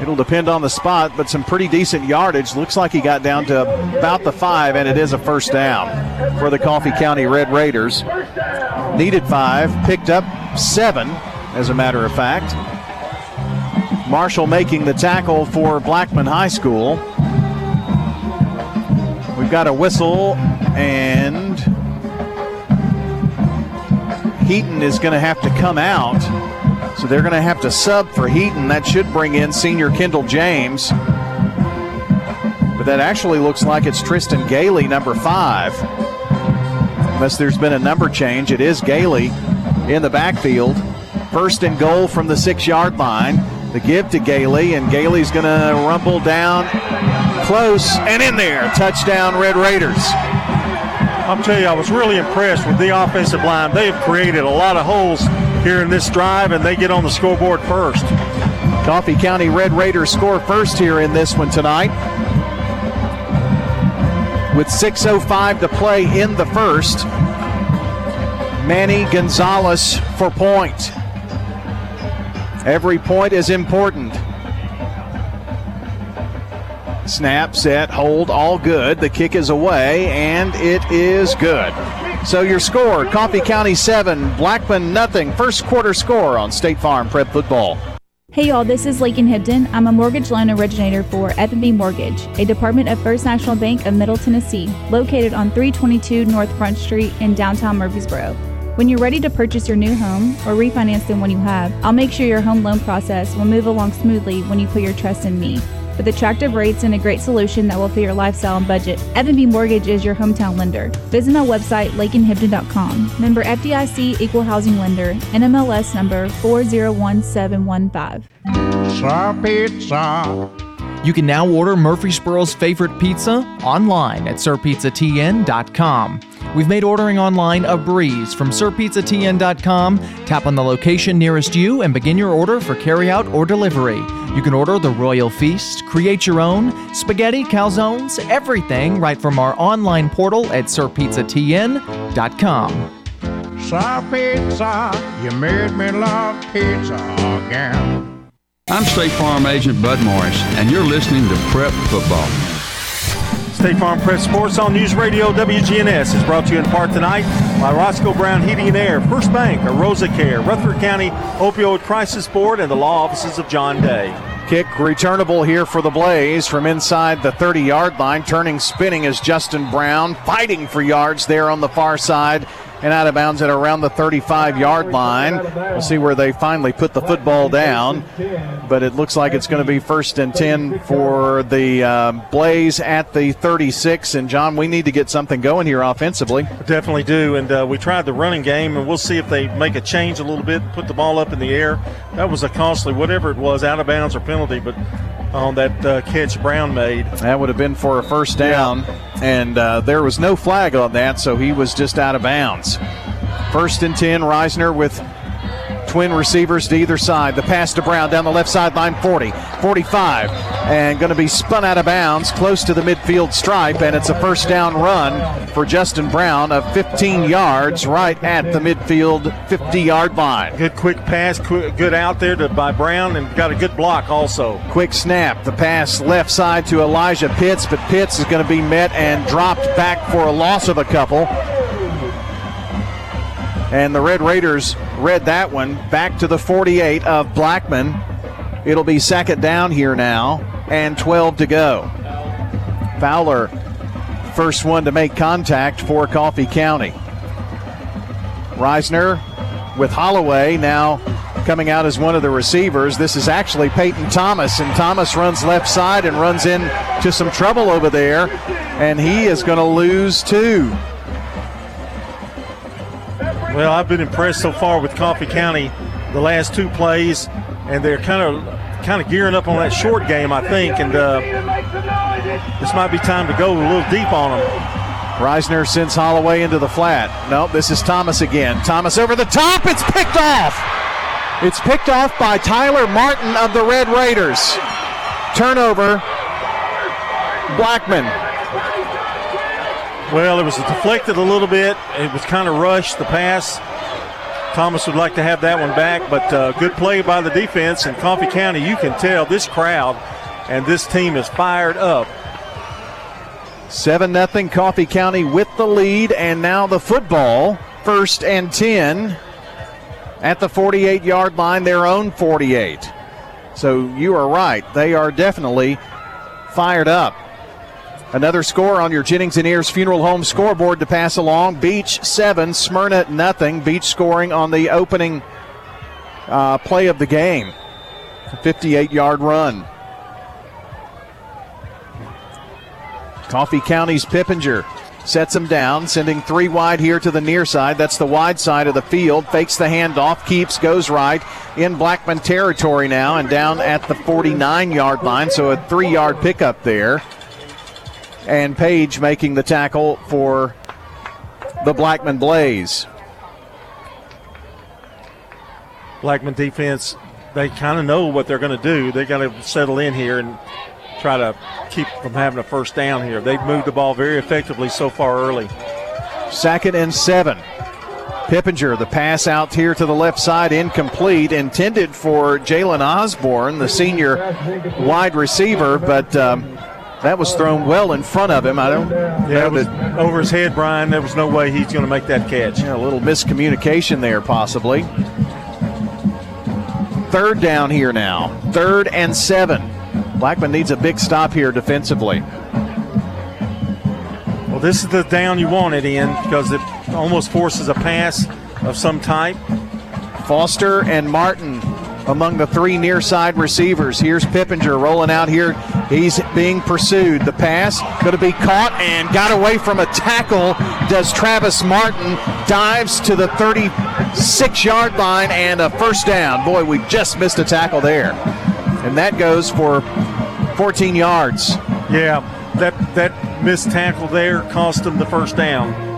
Speaker 19: It'll depend on the spot, but some pretty decent yardage. Looks like he got down to about the five, and it is a first down for the Coffee County Red Raiders. Needed five, picked up seven, as a matter of fact. Marshall making the tackle for Blackman High School. Got a whistle, and Heaton is going to have to come out. So they're going to have to sub for Heaton. That should bring in senior Kendall James. But that actually looks like it's Tristan Gailey, number five. Unless there's been a number change, it is Gailey in the backfield. First and goal from the six yard line. The give to Gailey, and Gailey's going to rumble down close and in there. Touchdown, Red Raiders.
Speaker 4: I'll tell you, I was really impressed with the offensive line. They have created a lot of holes here in this drive, and they get on the scoreboard first.
Speaker 19: Coffee County Red Raiders score first here in this one tonight. With 6.05 to play in the first, Manny Gonzalez for point. Every point is important. Snap, set, hold, all good. The kick is away, and it is good. So your score, Coffee County 7, Blackman nothing. First quarter score on State Farm Prep Football.
Speaker 38: Hey y'all, this is Lakin Hibden. I'm a mortgage loan originator for F&B Mortgage, a department of First National Bank of Middle Tennessee, located on 322 North Front Street in downtown Murfreesboro. When you're ready to purchase your new home or refinance the one you have, I'll make sure your home loan process will move along smoothly when you put your trust in me. With attractive rates and a great solution that will fit your lifestyle and budget, F&B Mortgage is your hometown lender. Visit my website, lakenhibden.com. Member FDIC Equal Housing Lender, NMLS number 401715.
Speaker 39: Sir Pizza. You can now order Murfreesboro's favorite pizza online at sirpizzatn.com. We've made ordering online a breeze from sirpizzatn.com. Tap on the location nearest you and begin your order for carryout or delivery. You can order the Royal Feast, create your own, spaghetti, calzones, everything right from our online portal at sirpizzatn.com. Sir Pizza, you made me love pizza again.
Speaker 40: I'm State Farm Agent Bud Morris, and you're listening to Prep Football.
Speaker 4: State Farm Prep Sports on News Radio WGNS is brought to you in part tonight by Roscoe Brown Heating and Air, First Bank, Rosa Care, Rutherford County Opioid Crisis Board, and the law offices of John Day.
Speaker 19: Kick returnable here for the Blaze from inside the 30 yard line. Turning, spinning is Justin Brown, fighting for yards there on the far side and out of bounds at around the 35 yard line. We'll see where they finally put the football down, but it looks like it's going to be first and 10 for the uh, Blaze at the 36. And John, we need to get something going here offensively.
Speaker 4: Definitely do. And uh, we tried the running game, and we'll see if they make a change a little bit, put the ball up in the air. That was a costly, whatever it was, out of bounds or penalty, but on that uh, catch Brown made.
Speaker 19: That would have been for a first down, yeah. and uh, there was no flag on that, so he was just out of bounds. First and 10, Reisner with twin receivers to either side. The pass to Brown down the left sideline 40, 45, and going to be spun out of bounds close to the midfield stripe, and it's a first down run for Justin Brown of 15 yards right at the midfield 50 yard line.
Speaker 4: Good quick pass, good out there to, by Brown, and got a good block also.
Speaker 19: Quick snap, the pass left side to Elijah Pitts, but Pitts is going to be met and dropped back for a loss of a couple. And the Red Raiders read that one back to the 48 of Blackman. It'll be second down here now and 12 to go. Fowler, first one to make contact for Coffee County. Reisner with Holloway now coming out as one of the receivers. This is actually Peyton Thomas, and Thomas runs left side and runs into some trouble over there, and he is going to lose two.
Speaker 4: Well, I've been impressed so far with Coffee County the last two plays, and they're kind of kind of gearing up on that short game, I think, and uh, this might be time to go a little deep on them.
Speaker 19: Reisner sends Holloway into the flat. No, this is Thomas again. Thomas over the top. It's picked off. It's picked off by Tyler Martin of the Red Raiders. Turnover. Blackman
Speaker 4: well, it was deflected a little bit. It was kind of rushed, the pass. Thomas would like to have that one back, but uh, good play by the defense. And Coffee County, you can tell this crowd and this team is fired up.
Speaker 19: 7 0 Coffee County with the lead, and now the football. First and 10 at the 48 yard line, their own 48. So you are right. They are definitely fired up. Another score on your Jennings and Ayers Funeral Home scoreboard to pass along. Beech seven, Smyrna nothing. Beech scoring on the opening uh, play of the game. 58 yard run. Coffee County's Pippinger sets him down, sending three wide here to the near side. That's the wide side of the field. Fakes the handoff, keeps, goes right in Blackman territory now, and down at the 49 yard line. So a three yard pickup there and Page making the tackle for the Blackman Blaze.
Speaker 4: Blackman defense they kind of know what they're going to do. They got to settle in here and try to keep from having a first down here. They've moved the ball very effectively so far early.
Speaker 19: Second and seven. Pippinger, the pass out here to the left side, incomplete, intended for Jalen Osborne, the senior wide receiver, but um, that was thrown well in front of him. I don't
Speaker 4: yeah, it was over his head, Brian. There was no way he's going to make that catch.
Speaker 19: Yeah, a little miscommunication there, possibly. Third down here now. Third and seven. Blackman needs a big stop here defensively.
Speaker 4: Well, this is the down you want it in because it almost forces a pass of some type.
Speaker 19: Foster and Martin among the three near side receivers. Here's Pippinger rolling out here. He's being pursued. The pass going to be caught and got away from a tackle. Does Travis Martin dives to the 36 yard line and a first down. Boy, we just missed a tackle there. And that goes for 14 yards.
Speaker 4: Yeah, that that missed tackle there cost them the first down.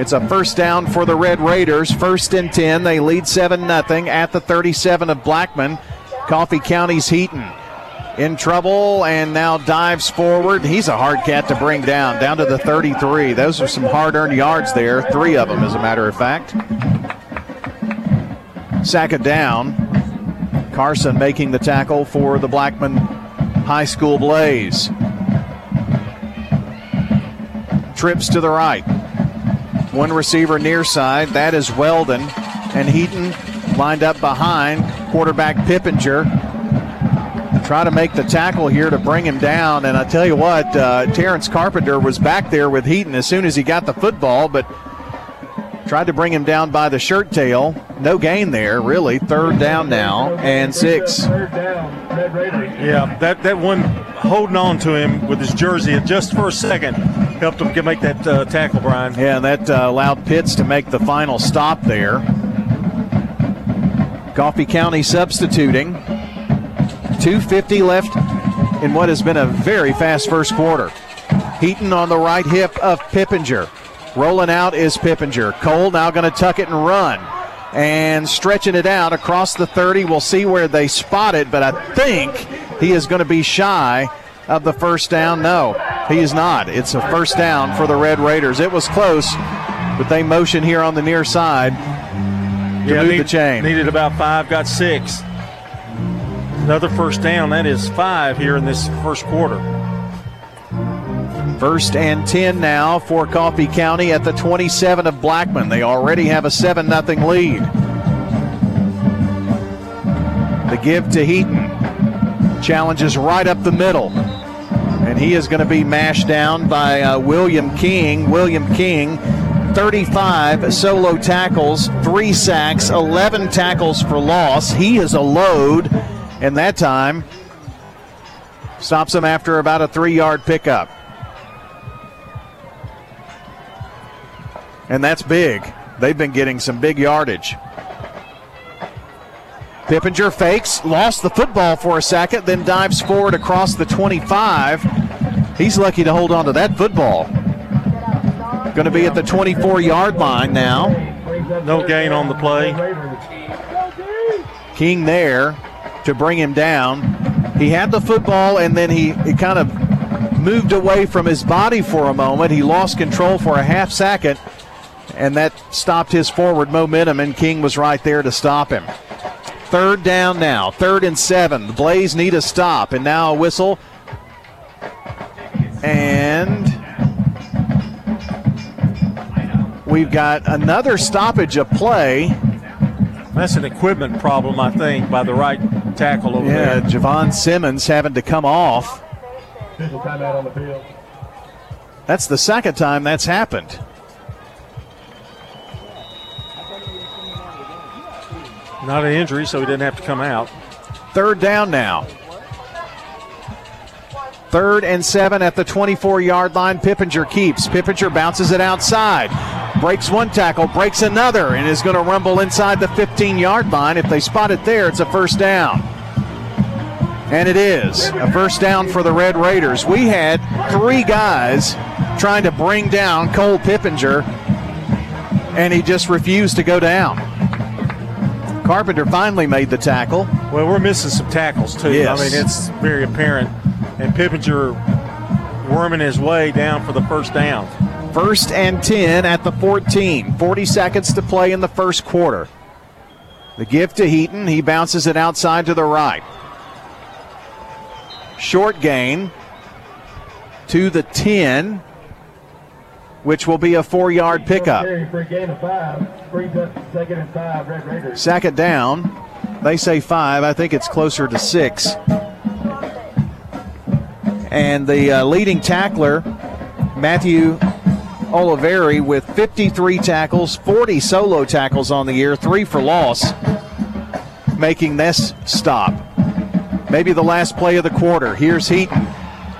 Speaker 19: It's a first down for the Red Raiders. First and 10. They lead 7 0 at the 37 of Blackman. Coffee County's Heaton in trouble and now dives forward. He's a hard cat to bring down, down to the 33. Those are some hard earned yards there, three of them, as a matter of fact. Sack it down. Carson making the tackle for the Blackman High School Blaze. Trips to the right. One receiver near side. That is Weldon. And Heaton lined up behind quarterback Pippinger. Try to make the tackle here to bring him down. And I tell you what, uh, Terrence Carpenter was back there with Heaton as soon as he got the football, but tried to bring him down by the shirt tail. No gain there, really. Third down now and six.
Speaker 4: Yeah, that, that one holding on to him with his jersey just for a second helped him get, make that uh, tackle, Brian.
Speaker 19: Yeah, that uh, allowed Pitts to make the final stop there. Coffee County substituting. 250 left in what has been a very fast first quarter. Heaton on the right hip of Pippinger. Rolling out is Pippinger. Cole now going to tuck it and run. And stretching it out across the 30. We'll see where they spot it, but I think he is going to be shy of the first down. No, he is not. It's a first down for the Red Raiders. It was close, but they motion here on the near side to
Speaker 4: yeah,
Speaker 19: move
Speaker 4: need,
Speaker 19: the chain.
Speaker 4: Needed about five, got six. Another first down. That is five here in this first quarter.
Speaker 19: First and 10 now for Coffee County at the 27 of Blackman. They already have a 7 0 lead. The give to Heaton. Challenges right up the middle. And he is going to be mashed down by uh, William King. William King, 35 solo tackles, three sacks, 11 tackles for loss. He is a load, and that time stops him after about a three yard pickup. And that's big. They've been getting some big yardage. Pippinger fakes, lost the football for a second, then dives forward across the 25. He's lucky to hold on to that football. Going to be at the 24 yard line now.
Speaker 4: No gain on the play.
Speaker 19: King there to bring him down. He had the football and then he, he kind of moved away from his body for a moment. He lost control for a half second, and that stopped his forward momentum, and King was right there to stop him. Third down now, third and seven. The Blaze need a stop, and now a whistle. And we've got another stoppage of play.
Speaker 4: That's an equipment problem, I think, by the right tackle over
Speaker 19: yeah,
Speaker 4: there.
Speaker 19: Yeah, Javon Simmons having to come off. That's the second time that's happened.
Speaker 4: Not an injury, so he didn't have to come out.
Speaker 19: Third down now. Third and seven at the 24 yard line. Pippinger keeps. Pippinger bounces it outside. Breaks one tackle, breaks another, and is going to rumble inside the 15 yard line. If they spot it there, it's a first down. And it is a first down for the Red Raiders. We had three guys trying to bring down Cole Pippinger, and he just refused to go down. Carpenter finally made the tackle.
Speaker 4: Well, we're missing some tackles too.
Speaker 19: Yes.
Speaker 4: I mean, it's very apparent. And Pippinger worming his way down for the first down.
Speaker 19: First and 10 at the 14. 40 seconds to play in the first quarter. The gift to Heaton. He bounces it outside to the right. Short gain to the 10, which will be a four yard pickup. Second down. They say five. I think it's closer to six. And the uh, leading tackler, Matthew Oliveri, with 53 tackles, 40 solo tackles on the year, three for loss, making this stop. Maybe the last play of the quarter. Here's Heaton.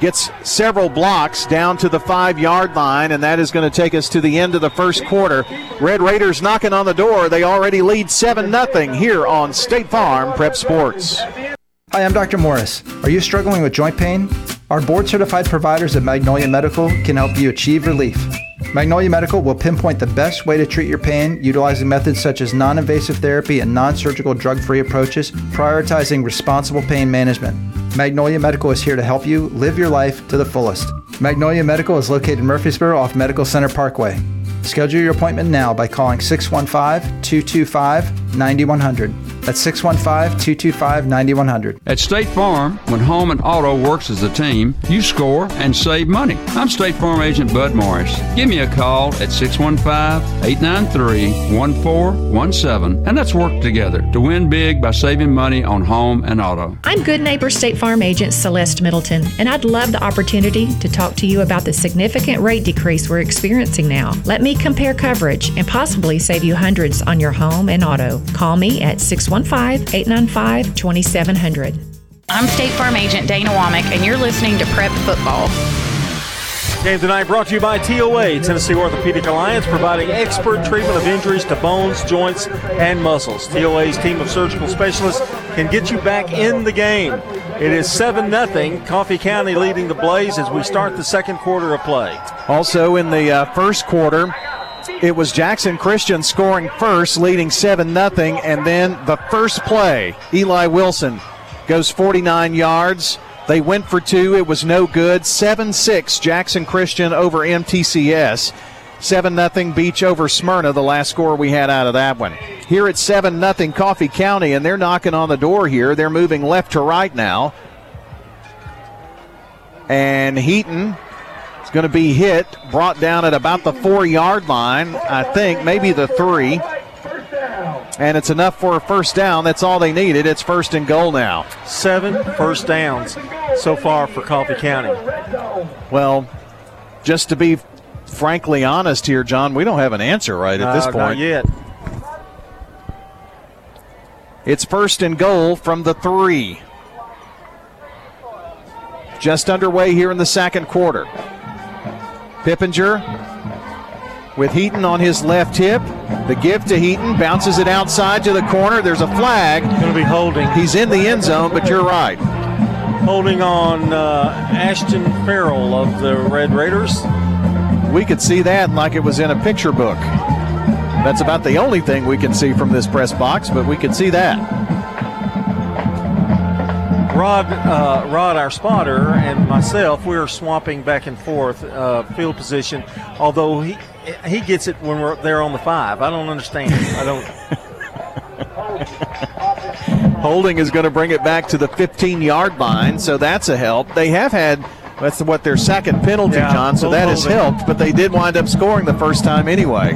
Speaker 19: Gets several blocks down to the five yard line, and that is going to take us to the end of the first quarter. Red Raiders knocking on the door. They already lead 7 0 here on State Farm Prep Sports.
Speaker 41: Hi, I'm Dr. Morris. Are you struggling with joint pain? Our board certified providers at Magnolia Medical can help you achieve relief. Magnolia Medical will pinpoint the best way to treat your pain utilizing methods such as non invasive therapy and non surgical drug free approaches, prioritizing responsible pain management. Magnolia Medical is here to help you live your life to the fullest. Magnolia Medical is located in Murfreesboro off Medical Center Parkway. Schedule your appointment now by calling 615 225 9100. That's 615 225 9100.
Speaker 40: At State Farm, when home and auto works as a team, you score and save money. I'm State Farm Agent Bud Morris. Give me a call at 615 893 1417 and let's work together to win big by saving money on home and auto.
Speaker 37: I'm Good Neighbor State Farm Agent Celeste Middleton, and I'd love the opportunity to talk to you about the significant rate decrease we're experiencing now. Let me compare coverage and possibly save you hundreds on your home and auto. Call me at 615 895 2700.
Speaker 42: I'm State Farm Agent Dana Womack, and you're listening to Prep Football.
Speaker 4: Game tonight brought to you by TOA, Tennessee Orthopedic Alliance, providing expert treatment of injuries to bones, joints, and muscles. TOA's team of surgical specialists can get you back in the game. It is 7 0. Coffee County leading the Blaze as we start the second quarter of play.
Speaker 19: Also in the uh, first quarter, it was Jackson Christian scoring first, leading 7 0. And then the first play, Eli Wilson goes 49 yards. They went for two. It was no good. 7 6 Jackson Christian over MTCS. 7 0 Beech over Smyrna, the last score we had out of that one. Here at 7 0 Coffee County, and they're knocking on the door here. They're moving left to right now. And Heaton is going to be hit, brought down at about the four yard line, I think, maybe the three. And it's enough for a first down. That's all they needed. It's first and goal now.
Speaker 4: Seven first downs so far for Coffee County.
Speaker 19: Well, just to be frankly honest here, John, we don't have an answer right at this
Speaker 4: Uh,
Speaker 19: point.
Speaker 4: Not yet.
Speaker 19: It's first and goal from the three. Just underway here in the second quarter. Pippinger with Heaton on his left hip. The give to Heaton bounces it outside to the corner. There's a flag.
Speaker 4: Going to be holding.
Speaker 19: He's in the end zone, but you're right.
Speaker 4: Holding on uh, Ashton Farrell of the Red Raiders.
Speaker 19: We could see that like it was in a picture book. That's about the only thing we can see from this press box, but we could see that.
Speaker 4: Rod, uh, Rod, our spotter, and myself, we are swapping back and forth uh, field position. Although he he gets it when we're there on the five. I don't understand. I don't.
Speaker 19: Holding is going to bring it back to the 15 yard line, so that's a help. They have had. That's what their second penalty,
Speaker 4: Yeah,
Speaker 19: John. So that has helped, but they did wind up scoring the first time anyway.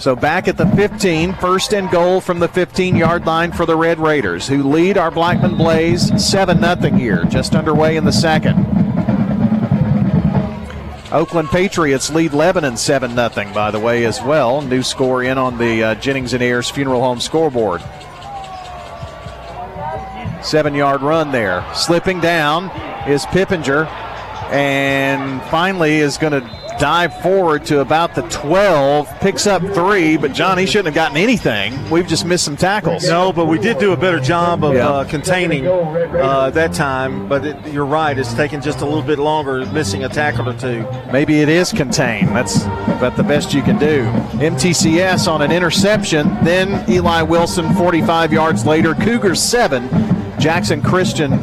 Speaker 19: So back at the 15, first and goal from the 15 yard line for the Red Raiders, who lead our Blackman Blaze 7 0 here, just underway in the second. Oakland Patriots lead Lebanon 7 0, by the way, as well. New score in on the uh, Jennings and Ayers Funeral Home scoreboard. Seven yard run there. Slipping down is Pippinger, and finally is going to dive forward to about the 12, picks up three, but John, he shouldn't have gotten anything. We've just missed some tackles.
Speaker 4: No, but we did do a better job of yeah. uh, containing uh, that time. But it, you're right, it's taken just a little bit longer, missing a tackle or two.
Speaker 19: Maybe it is contained. That's about the best you can do. MTCS on an interception, then Eli Wilson 45 yards later, Cougars 7, Jackson Christian,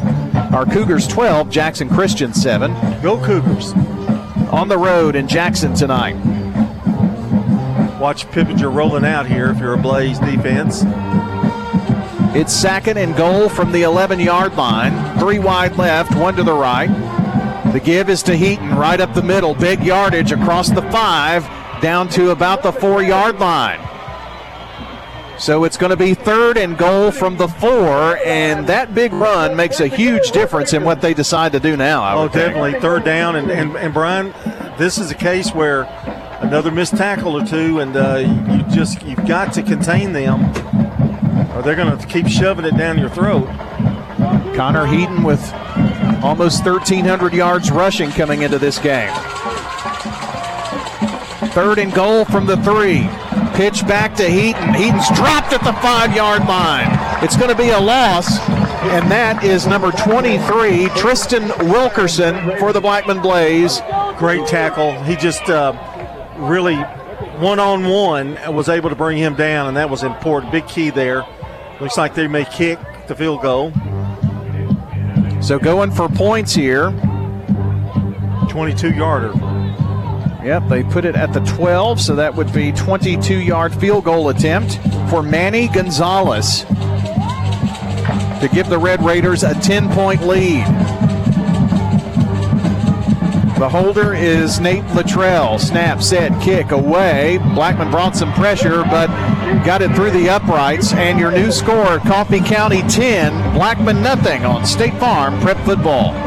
Speaker 19: our Cougars 12, Jackson Christian 7.
Speaker 4: Go Cougars.
Speaker 19: On the road in Jackson tonight.
Speaker 4: Watch Pippinger rolling out here if you're a Blaze defense.
Speaker 19: It's second and goal from the 11 yard line. Three wide left, one to the right. The give is to Heaton right up the middle. Big yardage across the five, down to about the four yard line. So it's going to be third and goal from the four, and that big run makes a huge difference in what they decide to do now. I
Speaker 4: oh, definitely think. third down, and, and and Brian, this is a case where another missed tackle or two, and uh, you just you've got to contain them, or they're going to keep shoving it down your throat.
Speaker 19: Connor Heaton with almost 1,300 yards rushing coming into this game. Third and goal from the three. Pitch back to Heaton. Heaton's dropped at the five yard line. It's going to be a loss, and that is number 23, Tristan Wilkerson for the Blackman Blaze.
Speaker 4: Great tackle. He just uh, really one on one was able to bring him down, and that was important. Big key there. Looks like they may kick the field goal.
Speaker 19: So going for points here.
Speaker 4: 22 yarder.
Speaker 19: Yep, they put it at the 12, so that would be 22 yard field goal attempt for Manny Gonzalez to give the Red Raiders a 10 point lead. The holder is Nate Luttrell. Snap, set, kick away. Blackman brought some pressure, but got it through the uprights. And your new score Coffee County 10, Blackman nothing on State Farm Prep Football.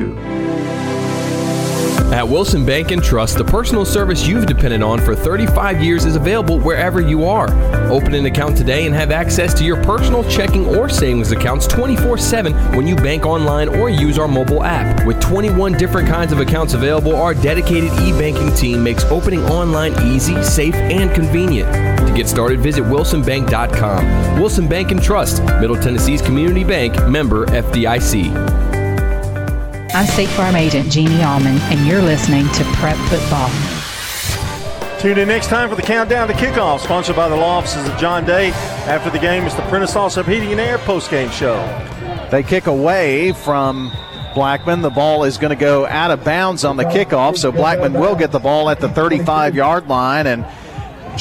Speaker 20: At Wilson Bank and Trust, the personal service you've depended on for 35 years is available wherever you are. Open an account today and have access to your personal checking or savings accounts 24 7 when you bank online or use our mobile app. With 21 different kinds of accounts available, our dedicated e banking team makes opening online easy, safe, and convenient. To get started, visit wilsonbank.com. Wilson Bank and Trust, Middle Tennessee's community bank, member FDIC.
Speaker 24: I'm State Farm Agent Jeannie Allman, and you're listening to Prep Football.
Speaker 4: Tune in next time for the countdown to kickoff, sponsored by the law offices of John Day. After the game, it's the Prentice Allsup Heating and Air post-game show.
Speaker 19: They kick away from Blackman. The ball is going to go out of bounds on the kickoff, so Blackman will get the ball at the 35 yard line. And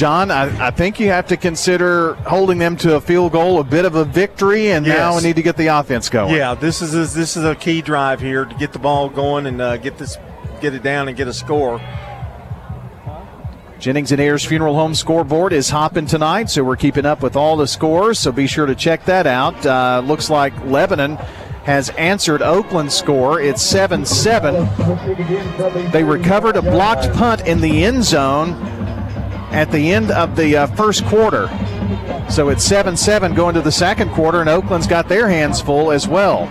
Speaker 19: John, I, I, think you have to consider holding them to a field goal a bit of a victory, and yes. now we need to get the offense going.
Speaker 4: Yeah, this is a, this is a key drive here to get the ball going and uh, get this get it down and get a score.
Speaker 19: Jennings and Ayers Funeral Home scoreboard is hopping tonight, so we're keeping up with all the scores. So be sure to check that out. Uh, looks like Lebanon has answered Oakland's score. It's 7 7. They recovered a blocked punt in the end zone at the end of the uh, first quarter. So it's 7 7 going to the second quarter, and Oakland's got their hands full as well.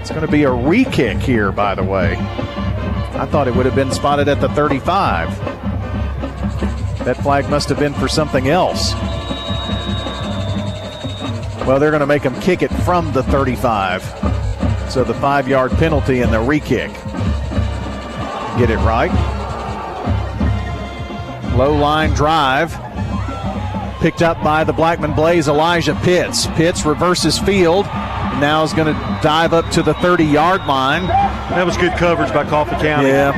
Speaker 19: It's going to be a re kick here, by the way. I thought it would have been spotted at the 35. That flag must have been for something else. Well, they're going to make them kick it from the 35. So the five yard penalty and the re kick. Get it right. Low line drive. Picked up by the Blackman Blaze, Elijah Pitts. Pitts reverses field. Now is going to dive up to the 30 yard line.
Speaker 4: That was good coverage by Coffee County.
Speaker 19: Yeah.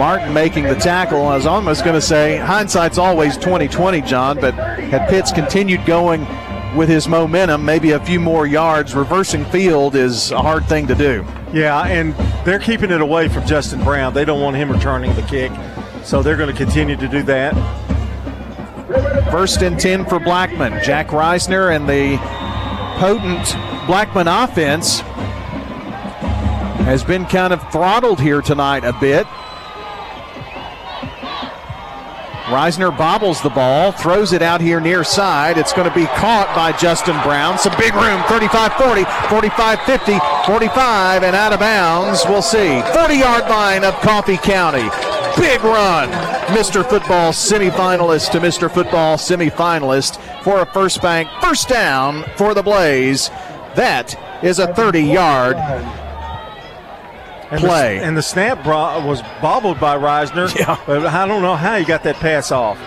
Speaker 19: Martin making the tackle. I was almost going to say hindsight's always 2020, John, but had Pitts continued going with his momentum, maybe a few more yards, reversing field is a hard thing to do.
Speaker 4: Yeah, and they're keeping it away from Justin Brown. They don't want him returning the kick, so they're going to continue to do that.
Speaker 19: First and 10 for Blackman. Jack Reisner and the potent Blackman offense has been kind of throttled here tonight a bit. Reisner bobbles the ball, throws it out here near side. It's going to be caught by Justin Brown. Some big room 35 40, 45 50, 45, and out of bounds. We'll see. 40 yard line of Coffee County. Big run. Mr. Football semifinalist to Mr. Football semifinalist for a first bank first down for the Blaze. That is a 30 yard
Speaker 4: and
Speaker 19: play.
Speaker 4: The, and the snap bro- was bobbled by Reisner.
Speaker 19: Yeah.
Speaker 4: But I don't know how he got that pass off.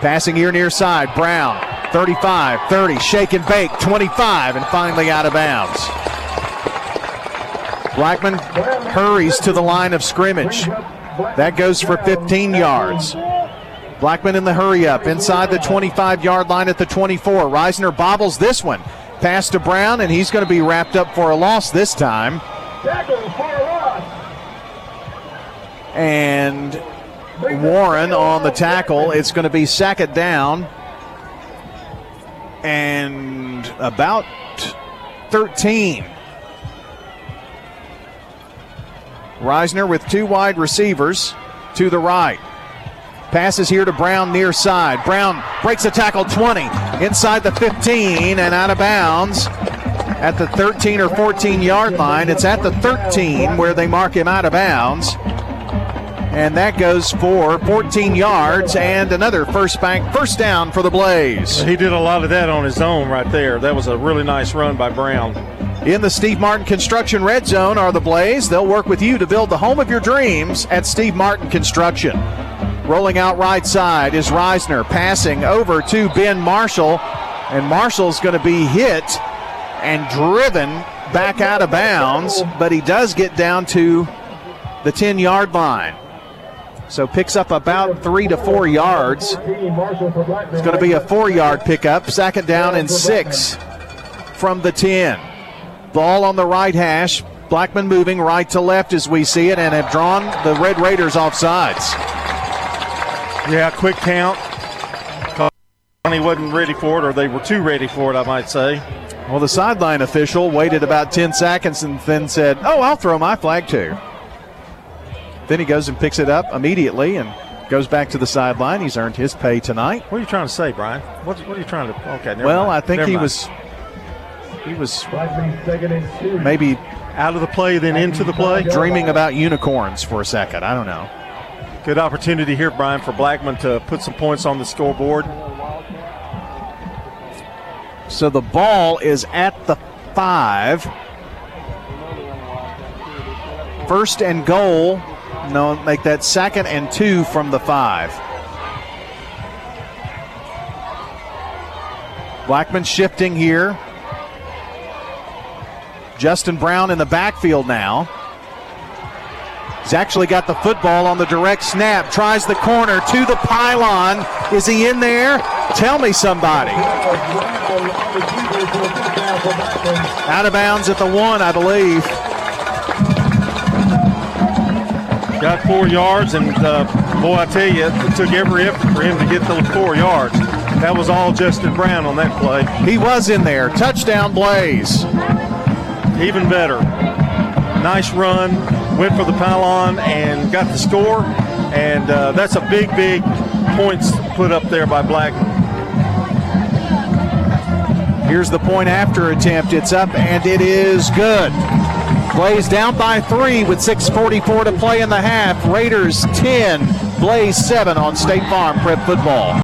Speaker 19: Passing here near side. Brown, 35, 30, shake and bake, 25, and finally out of bounds. Blackman hurries to the line of scrimmage. That goes for 15 yards. Blackman in the hurry up inside the 25 yard line at the 24. Reisner bobbles this one. Pass to Brown, and he's going to be wrapped up for a loss this time. And Warren on the tackle. It's going to be second down. And about 13. Reisner with two wide receivers to the right. Passes here to Brown near side. Brown breaks the tackle 20 inside the 15 and out of bounds at the 13 or 14 yard line. It's at the 13 where they mark him out of bounds. And that goes for 14 yards and another first bank first down for the Blaze.
Speaker 4: He did a lot of that on his own right there. That was a really nice run by Brown.
Speaker 19: In the Steve Martin Construction Red Zone are the Blaze. They'll work with you to build the home of your dreams at Steve Martin Construction. Rolling out right side is Reisner, passing over to Ben Marshall, and Marshall's going to be hit and driven back out of bounds, but he does get down to the 10 yard line. So picks up about three to four yards. It's going to be a four yard pickup, second down and six from the 10. Ball on the right hash. Blackman moving right to left as we see it and have drawn the Red Raiders off sides.
Speaker 4: Yeah, quick count. He wasn't ready for it, or they were too ready for it, I might say.
Speaker 19: Well, the sideline official waited about 10 seconds and then said, Oh, I'll throw my flag too. Then he goes and picks it up immediately and goes back to the sideline. He's earned his pay tonight.
Speaker 4: What are you trying to say, Brian? What, what are you trying to? Okay,
Speaker 19: well,
Speaker 4: mind.
Speaker 19: I think
Speaker 4: never
Speaker 19: he
Speaker 4: mind.
Speaker 19: was he was maybe
Speaker 4: out of the play, then into the play,
Speaker 19: dreaming about unicorns for a second. I don't know.
Speaker 4: Good opportunity here, Brian, for Blackman to put some points on the scoreboard.
Speaker 19: So the ball is at the five. First and goal. No, make that second and two from the five. Blackman shifting here. Justin Brown in the backfield now. He's actually got the football on the direct snap. Tries the corner to the pylon. Is he in there? Tell me somebody. Out of bounds at the one, I believe.
Speaker 4: Got four yards, and uh, boy, I tell you, it took every effort for him to get those four yards. That was all Justin Brown on that play.
Speaker 19: He was in there. Touchdown, Blaze.
Speaker 4: Even better. Nice run. Went for the pylon and got the score. And uh, that's a big, big points put up there by Black.
Speaker 19: Here's the point after attempt. It's up and it is good. Blaze down by three with 6.44 to play in the half. Raiders 10, Blaze 7 on State Farm Prep Football.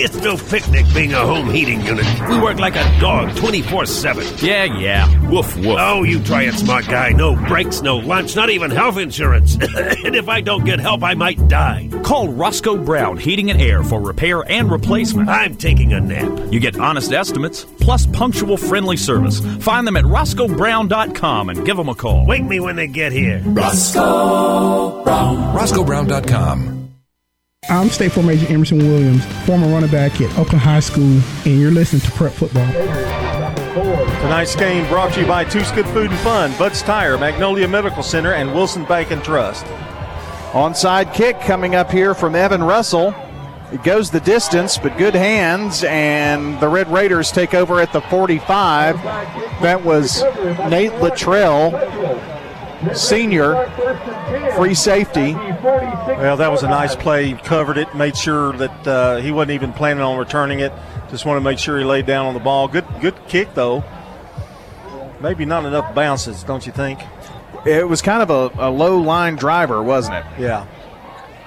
Speaker 43: It's no picnic being a home heating unit. We work like a dog 24 7.
Speaker 44: Yeah, yeah. Woof, woof.
Speaker 43: Oh, you try it, smart guy. No breaks, no lunch, not even health insurance. and if I don't get help, I might die.
Speaker 44: Call Roscoe Brown Heating and Air for repair and replacement.
Speaker 43: I'm taking a nap.
Speaker 44: You get honest estimates plus punctual friendly service. Find them at roscoebrown.com and give them a call.
Speaker 43: Wake me when they get here.
Speaker 45: Roscoe Brown. RoscoeBrown.com.
Speaker 46: I'm State Farm Agent Emerson Williams, former running back at Oakland High School, and you're listening to Prep Football.
Speaker 4: Tonight's game brought to you by Toots Good Food and Fun, Bud's Tire, Magnolia Medical Center, and Wilson Bank and Trust.
Speaker 19: Onside kick coming up here from Evan Russell. It goes the distance, but good hands, and the Red Raiders take over at the 45. That was Nate Luttrell, senior, free safety.
Speaker 4: Well, that was a nice play. He covered it, made sure that uh, he wasn't even planning on returning it. Just want to make sure he laid down on the ball. Good, good kick though. Maybe not enough bounces, don't you think?
Speaker 19: It was kind of a, a low line driver, wasn't it?
Speaker 4: Yeah.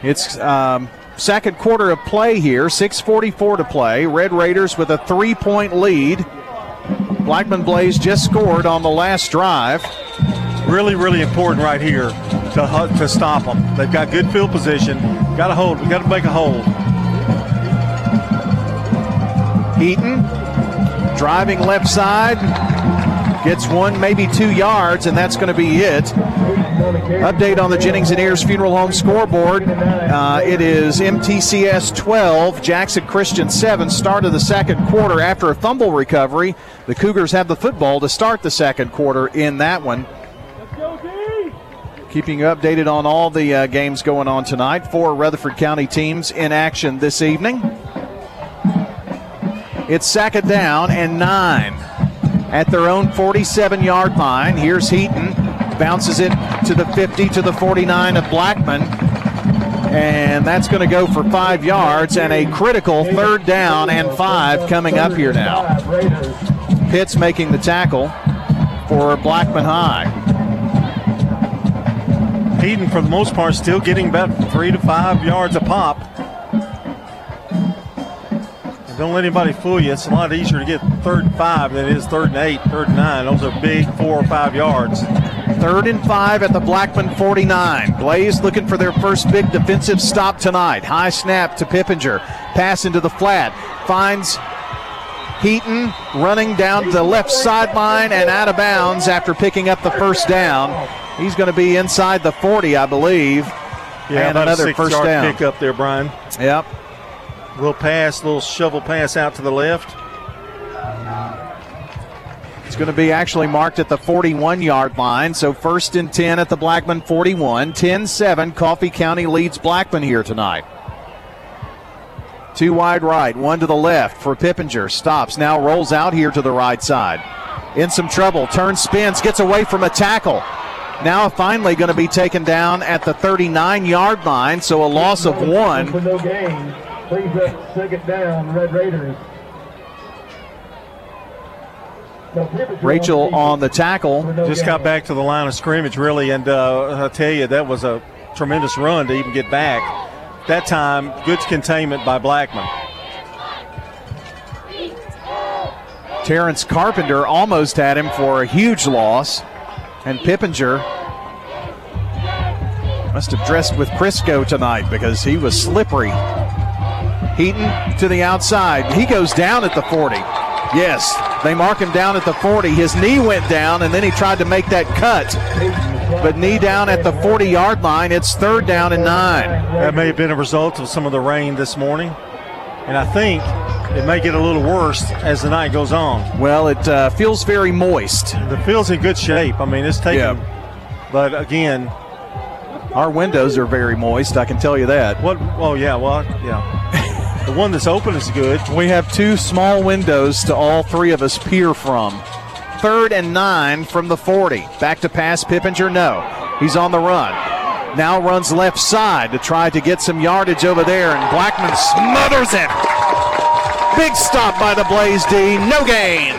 Speaker 19: It's um, second quarter of play here, 6:44 to play. Red Raiders with a three-point lead. Blackman Blaze just scored on the last drive.
Speaker 4: Really, really important right here to to stop them. They've got good field position. Got to hold. We got to make a hold.
Speaker 19: Heaton driving left side gets one, maybe two yards, and that's going to be it. Update on the Jennings and Ayers Funeral Home scoreboard. Uh, it is MTCS 12, Jackson Christian 7. Start of the second quarter after a fumble recovery. The Cougars have the football to start the second quarter in that one. Keeping you updated on all the uh, games going on tonight. Four Rutherford County teams in action this evening. It's second down and nine at their own 47 yard line. Here's Heaton. Bounces it to the 50 to the 49 of Blackman. And that's going to go for five yards and a critical third down and five coming up here now. Pitts making the tackle for Blackman High.
Speaker 4: Heaton, for the most part, still getting about three to five yards a pop. And don't let anybody fool you. It's a lot easier to get third and five than it is third and eight, third and nine. Those are big four or five yards.
Speaker 19: Third and five at the Blackman 49. Blaze looking for their first big defensive stop tonight. High snap to Pippinger. Pass into the flat. Finds Heaton running down the left sideline and out of bounds after picking up the first down. He's going to be inside the 40, I believe.
Speaker 4: Yeah,
Speaker 19: and another first down.
Speaker 4: pick up there, Brian.
Speaker 19: Yep.
Speaker 4: Little pass, little shovel pass out to the left.
Speaker 19: It's going to be actually marked at the 41 yard line. So first and 10 at the Blackman 41. 10 7. Coffee County leads Blackman here tonight. Two wide right, one to the left for Pippinger. Stops, now rolls out here to the right side. In some trouble, turns, spins, gets away from a tackle. Now finally going to be taken down at the 39 yard line, so a loss of one.
Speaker 47: no gain. Please let second down, Red Raiders.
Speaker 19: Rachel on the tackle.
Speaker 4: Just got back to the line of scrimmage, really, and uh, I tell you, that was a tremendous run to even get back. That time, good containment by Blackman.
Speaker 19: Terrence Carpenter almost had him for a huge loss, and Pippinger must have dressed with Crisco tonight because he was slippery. Heaton to the outside. He goes down at the 40. Yes, they mark him down at the 40. His knee went down, and then he tried to make that cut. But knee down at the 40 yard line. It's third down and nine.
Speaker 4: That may have been a result of some of the rain this morning. And I think it may get a little worse as the night goes on.
Speaker 19: Well, it uh, feels very moist.
Speaker 4: The field's in good shape. I mean, it's taking.
Speaker 19: Yeah.
Speaker 4: But again,
Speaker 19: our windows are very moist. I can tell you that.
Speaker 4: What? Oh yeah. Well, yeah. the one that's open is good.
Speaker 19: We have two small windows to all three of us peer from. Third and nine from the 40. Back to pass Pippinger. No. He's on the run. Now runs left side to try to get some yardage over there, and Blackman smothers it. Big stop by the Blaze D. No gain.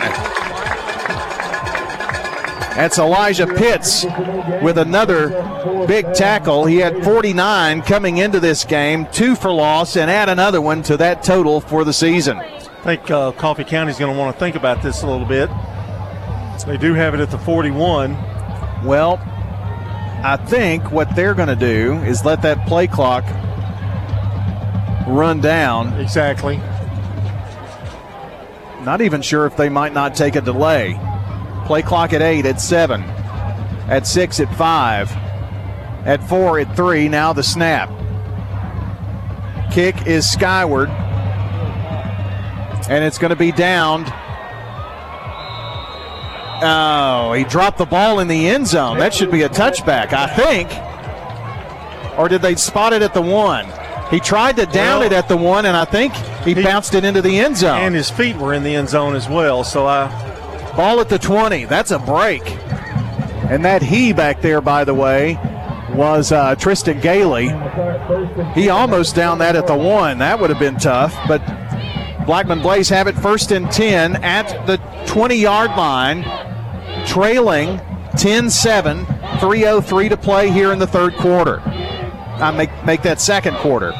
Speaker 19: That's Elijah Pitts with another big tackle. He had 49 coming into this game, two for loss, and add another one to that total for the season.
Speaker 4: I think uh, Coffee County's going to want to think about this a little bit. They do have it at the 41.
Speaker 19: Well, I think what they're going to do is let that play clock run down.
Speaker 4: Exactly.
Speaker 19: Not even sure if they might not take a delay. Play clock at eight, at seven, at six, at five, at four, at three. Now the snap. Kick is skyward, and it's going to be downed. Oh, he dropped the ball in the end zone. That should be a touchback, I think. Or did they spot it at the one? He tried to down
Speaker 4: Well,
Speaker 19: it at the one, and I think he, bounced it into the end zone.
Speaker 4: And his feet were in the end zone as well. So I.
Speaker 19: Ball at the 20. That's a break. And that he back there, by the way, was uh, Tristan Gailey. He almost down that at the one. That would have been tough. But Blackman Blaze have it first and 10 at the 20 yard line, trailing 10 7, 3.03 to play here in the third quarter. I make, make that second quarter.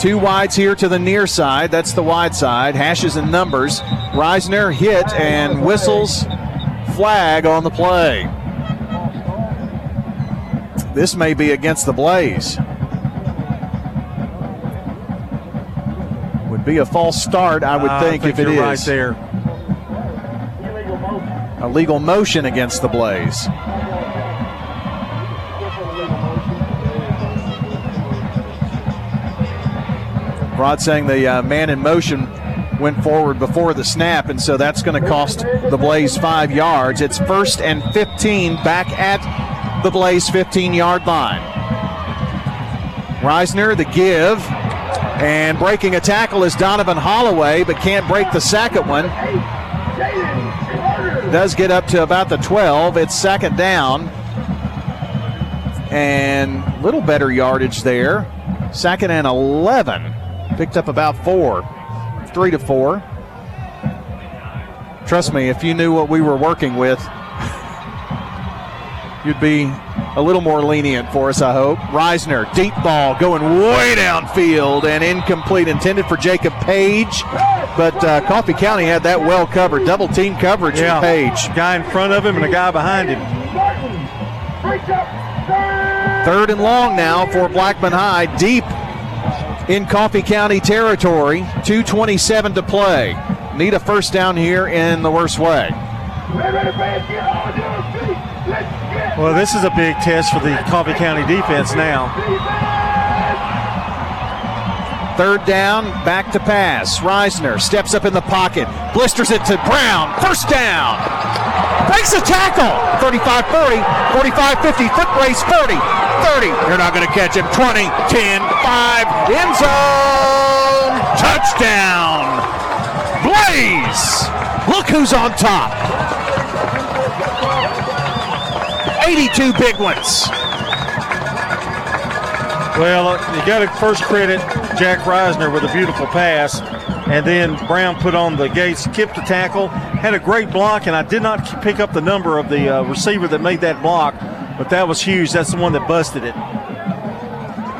Speaker 19: Two wides here to the near side. That's the wide side. Hashes and numbers. Reisner hit and whistles flag on the play. This may be against the Blaze. Be a false start, I would
Speaker 4: I
Speaker 19: think,
Speaker 4: think
Speaker 19: if it is.
Speaker 4: right there.
Speaker 19: A legal motion against the Blaze. Rod saying the uh, man in motion went forward before the snap, and so that's going to cost the Blaze five yards. It's first and 15 back at the Blaze 15 yard line. Reisner, the give, and breaking a tackle is Donovan Holloway, but can't break the second one. Does get up to about the 12. It's second down. And little better yardage there. Second and 11. Picked up about four. Three to four. Trust me, if you knew what we were working with, you'd be a little more lenient for us, I hope. Reisner, deep ball going way downfield and incomplete, intended for Jacob Page, but uh, Coffee County had that well covered. Double team coverage
Speaker 4: Yeah.
Speaker 19: for Page.
Speaker 4: Guy in front of him and a guy behind him.
Speaker 19: Third and long now for Blackman High, deep in Coffee County territory. 2.27 to play. Need a first down here in the worst way.
Speaker 4: Well, this is a big test for the Coffee County defense now.
Speaker 19: Third down, back to pass. Reisner steps up in the pocket, blisters it to Brown. First down. Breaks a tackle. 35 40, 45 50, foot race 40, 30. You're not going to catch him. 20, 10, 5, end zone. Touchdown. Blaze. Look who's on top. 82 big ones.
Speaker 4: Well, you got to first credit Jack Reisner with a beautiful pass, and then Brown put on the gates, kept the tackle, had a great block, and I did not pick up the number of the uh, receiver that made that block, but that was huge. That's the one that busted it.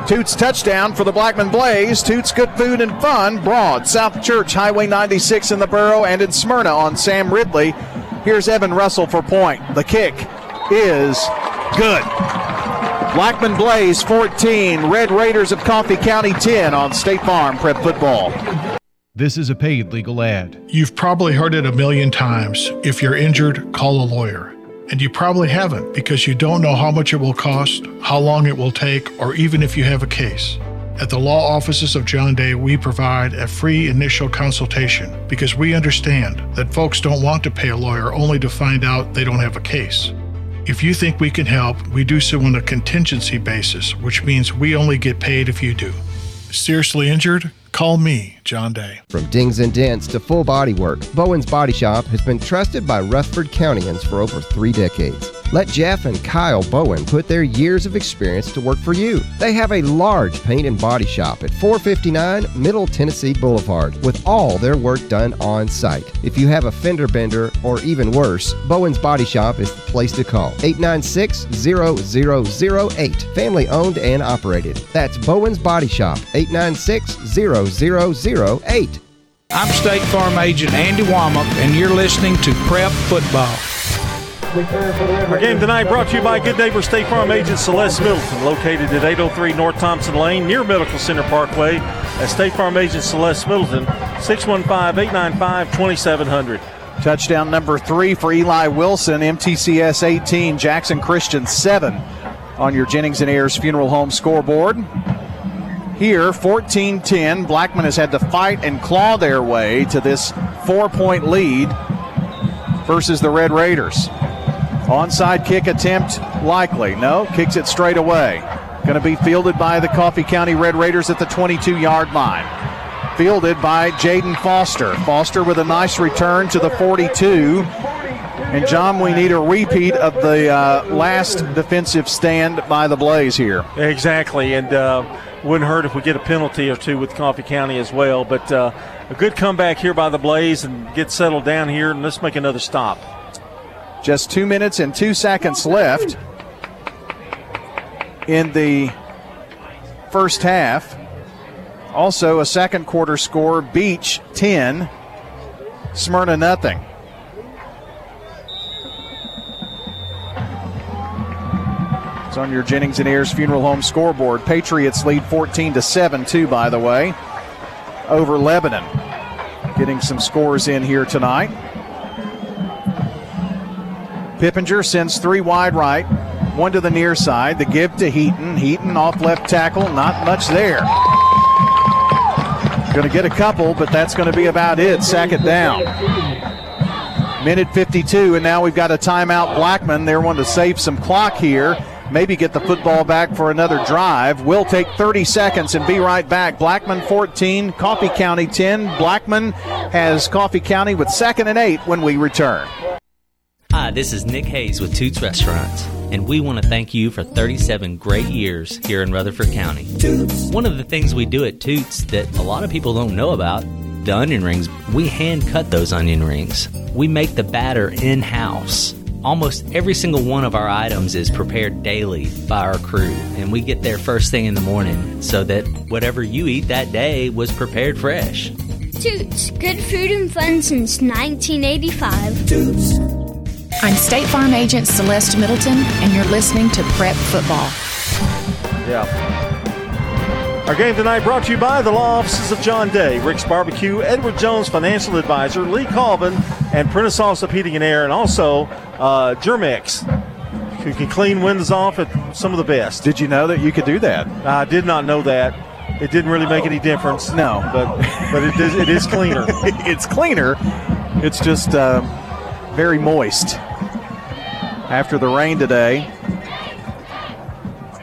Speaker 19: Toots touchdown for the Blackman Blaze. Toots good food and fun. Broad, South Church, Highway 96 in the borough and in Smyrna on Sam Ridley. Here's Evan Russell for point. The kick is good. Blackman Blaze 14, Red Raiders of Coffee County 10 on State Farm Prep Football.
Speaker 48: This is a paid legal ad.
Speaker 49: You've probably heard it a million times. If you're injured, call a lawyer. And you probably haven't because you don't know how much it will cost, how long it will take, or even if you have a case. At the law offices of John Day, we provide a free initial consultation because we understand that folks don't want to pay a lawyer only to find out they don't have a case. If you think we can help, we do so on a contingency basis, which means we only get paid if you do. Seriously injured? Call me, John Day.
Speaker 50: From dings and dents to full body work, Bowen's Body Shop has been trusted by Rutherford Countyans for over three decades. Let Jeff and Kyle Bowen put their years of experience to work for you. They have a large paint and body shop at 459 Middle Tennessee Boulevard with all their work done on site. If you have a fender bender or even worse, Bowen's Body Shop is the place to call. 896 0008. Family owned and operated. That's Bowen's Body Shop. 896 0008.
Speaker 51: I'm State Farm Agent Andy Womack, and you're listening to Prep Football.
Speaker 4: Our game tonight brought to you by Good Neighbor State Farm agent Celeste Middleton, located at 803 North Thompson Lane near Medical Center Parkway. At State Farm agent Celeste Middleton, 615 895 2700.
Speaker 19: Touchdown number three for Eli Wilson, MTCS 18, Jackson Christian 7 on your Jennings and Ayers Funeral Home scoreboard. Here, 14 10. Blackman has had to fight and claw their way to this four point lead versus the Red Raiders. Onside kick attempt likely. No, kicks it straight away. Going to be fielded by the Coffee County Red Raiders at the 22 yard line. Fielded by Jaden Foster. Foster with a nice return to the 42. And John, we need a repeat of the uh, last defensive stand by the Blaze here.
Speaker 4: Exactly, and uh, wouldn't hurt if we get a penalty or two with Coffee County as well. But uh, a good comeback here by the Blaze and get settled down here, and let's make another stop.
Speaker 19: Just two minutes and two seconds left in the first half. Also, a second quarter score Beech 10, Smyrna nothing. On your Jennings and Ayers Funeral Home scoreboard. Patriots lead 14 to 7, too, by the way, over Lebanon. Getting some scores in here tonight. Pippinger sends three wide right, one to the near side. The give to Heaton. Heaton off left tackle, not much there. Going to get a couple, but that's going to be about it. Sack it down. Minute 52, and now we've got a timeout. Blackman, they're wanting to save some clock here. Maybe get the football back for another drive. We'll take 30 seconds and be right back. Blackman 14, Coffee County 10. Blackman has Coffee County with second and eight when we return.
Speaker 16: Hi, this is Nick Hayes with Toots Restaurants, and we want to thank you for 37 great years here in Rutherford County. Toots. One of the things we do at Toots that a lot of people don't know about the onion rings, we hand cut those onion rings. We make the batter in house. Almost every single one of our items is prepared daily by our crew, and we get there first thing in the morning so that whatever you eat that day was prepared fresh.
Speaker 52: Toots, good food and fun since 1985. Toots.
Speaker 37: I'm State Farm Agent Celeste Middleton, and you're listening to Prep Football.
Speaker 4: Yeah. Our game tonight brought to you by the law offices of John Day, Rick's Barbecue, Edward Jones Financial Advisor, Lee Colvin, and Prentice Allsup Heating and Air, and also uh, Germex, who can clean windows off at some of the best.
Speaker 19: Did you know that you could do that?
Speaker 4: I did not know that. It didn't really make any difference.
Speaker 19: No,
Speaker 4: but but it is, it is cleaner.
Speaker 19: it's cleaner. It's just uh, very moist after the rain today.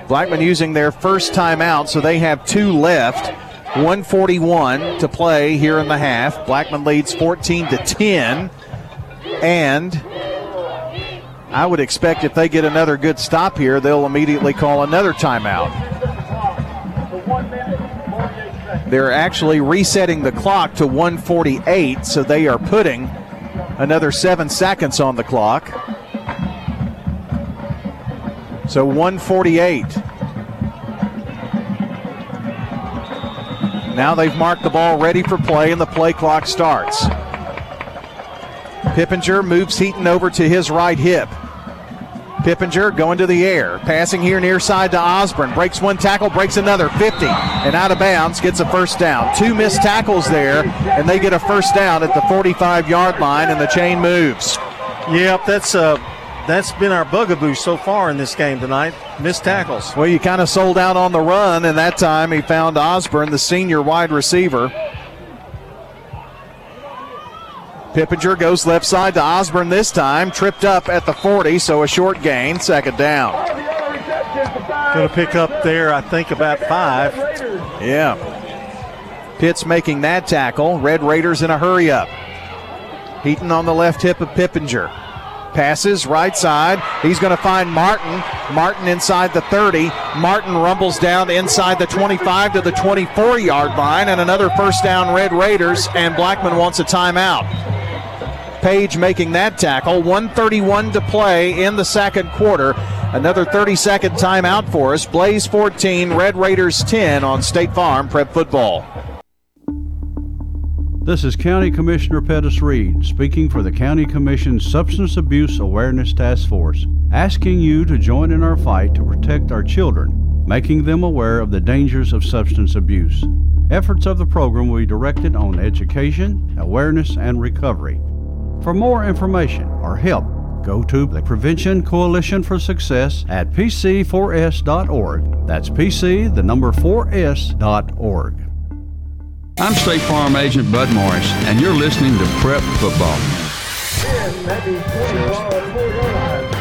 Speaker 19: Blackman using their first timeout, so they have two left. 141 to play here in the half. Blackman leads 14 to 10. And I would expect if they get another good stop here, they'll immediately call another timeout. They're actually resetting the clock to 148, so they are putting another seven seconds on the clock. So 148. Now they've marked the ball ready for play, and the play clock starts. Pippinger moves Heaton over to his right hip. Pippinger going to the air, passing here near side to Osborne. Breaks one tackle, breaks another, 50, and out of bounds, gets a first down. Two missed tackles there, and they get a first down at the 45 yard line, and the chain moves.
Speaker 4: Yep, that's uh, that's been our bugaboo so far in this game tonight. Missed tackles.
Speaker 19: Well, you kind of sold out on the run, and that time he found Osborne, the senior wide receiver. Pippinger goes left side to Osborne this time, tripped up at the 40, so a short gain, second down.
Speaker 4: Going to pick up there, I think, about five.
Speaker 19: Yeah. Pitts making that tackle. Red Raiders in a hurry up. Heaton on the left hip of Pippinger. Passes right side. He's going to find Martin. Martin inside the 30. Martin rumbles down inside the 25 to the 24 yard line, and another first down, Red Raiders, and Blackman wants a timeout. Page making that tackle. 131 to play in the second quarter. Another 30 second timeout for us. Blaze 14, Red Raiders 10 on State Farm Prep Football.
Speaker 48: This is County Commissioner Pettis Reed speaking for the County Commission's Substance Abuse Awareness Task Force, asking you to join in our fight to protect our children, making them aware of the dangers of substance abuse. Efforts of the program will be directed on education, awareness, and recovery. For more information or help, go to the Prevention Coalition for Success at pc4s.org. That's pc, the number 4s.org.
Speaker 53: I'm State Farm Agent Bud Morris, and you're listening to Prep Football.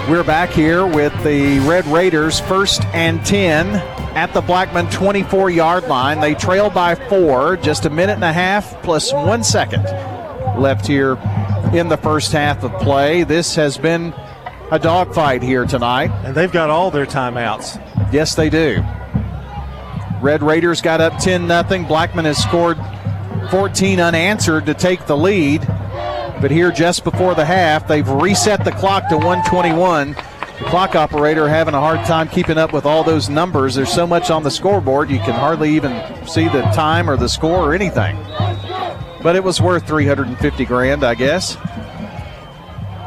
Speaker 19: We're back here with the Red Raiders, first and 10 at the Blackman 24 yard line. They trail by four, just a minute and a half plus one second left here in the first half of play. This has been a dogfight here tonight.
Speaker 4: And they've got all their timeouts.
Speaker 19: Yes, they do. Red Raiders got up 10 0. Blackman has scored 14 unanswered to take the lead. But here, just before the half, they've reset the clock to 121. The clock operator having a hard time keeping up with all those numbers. There's so much on the scoreboard, you can hardly even see the time or the score or anything. But it was worth 350 grand, I guess.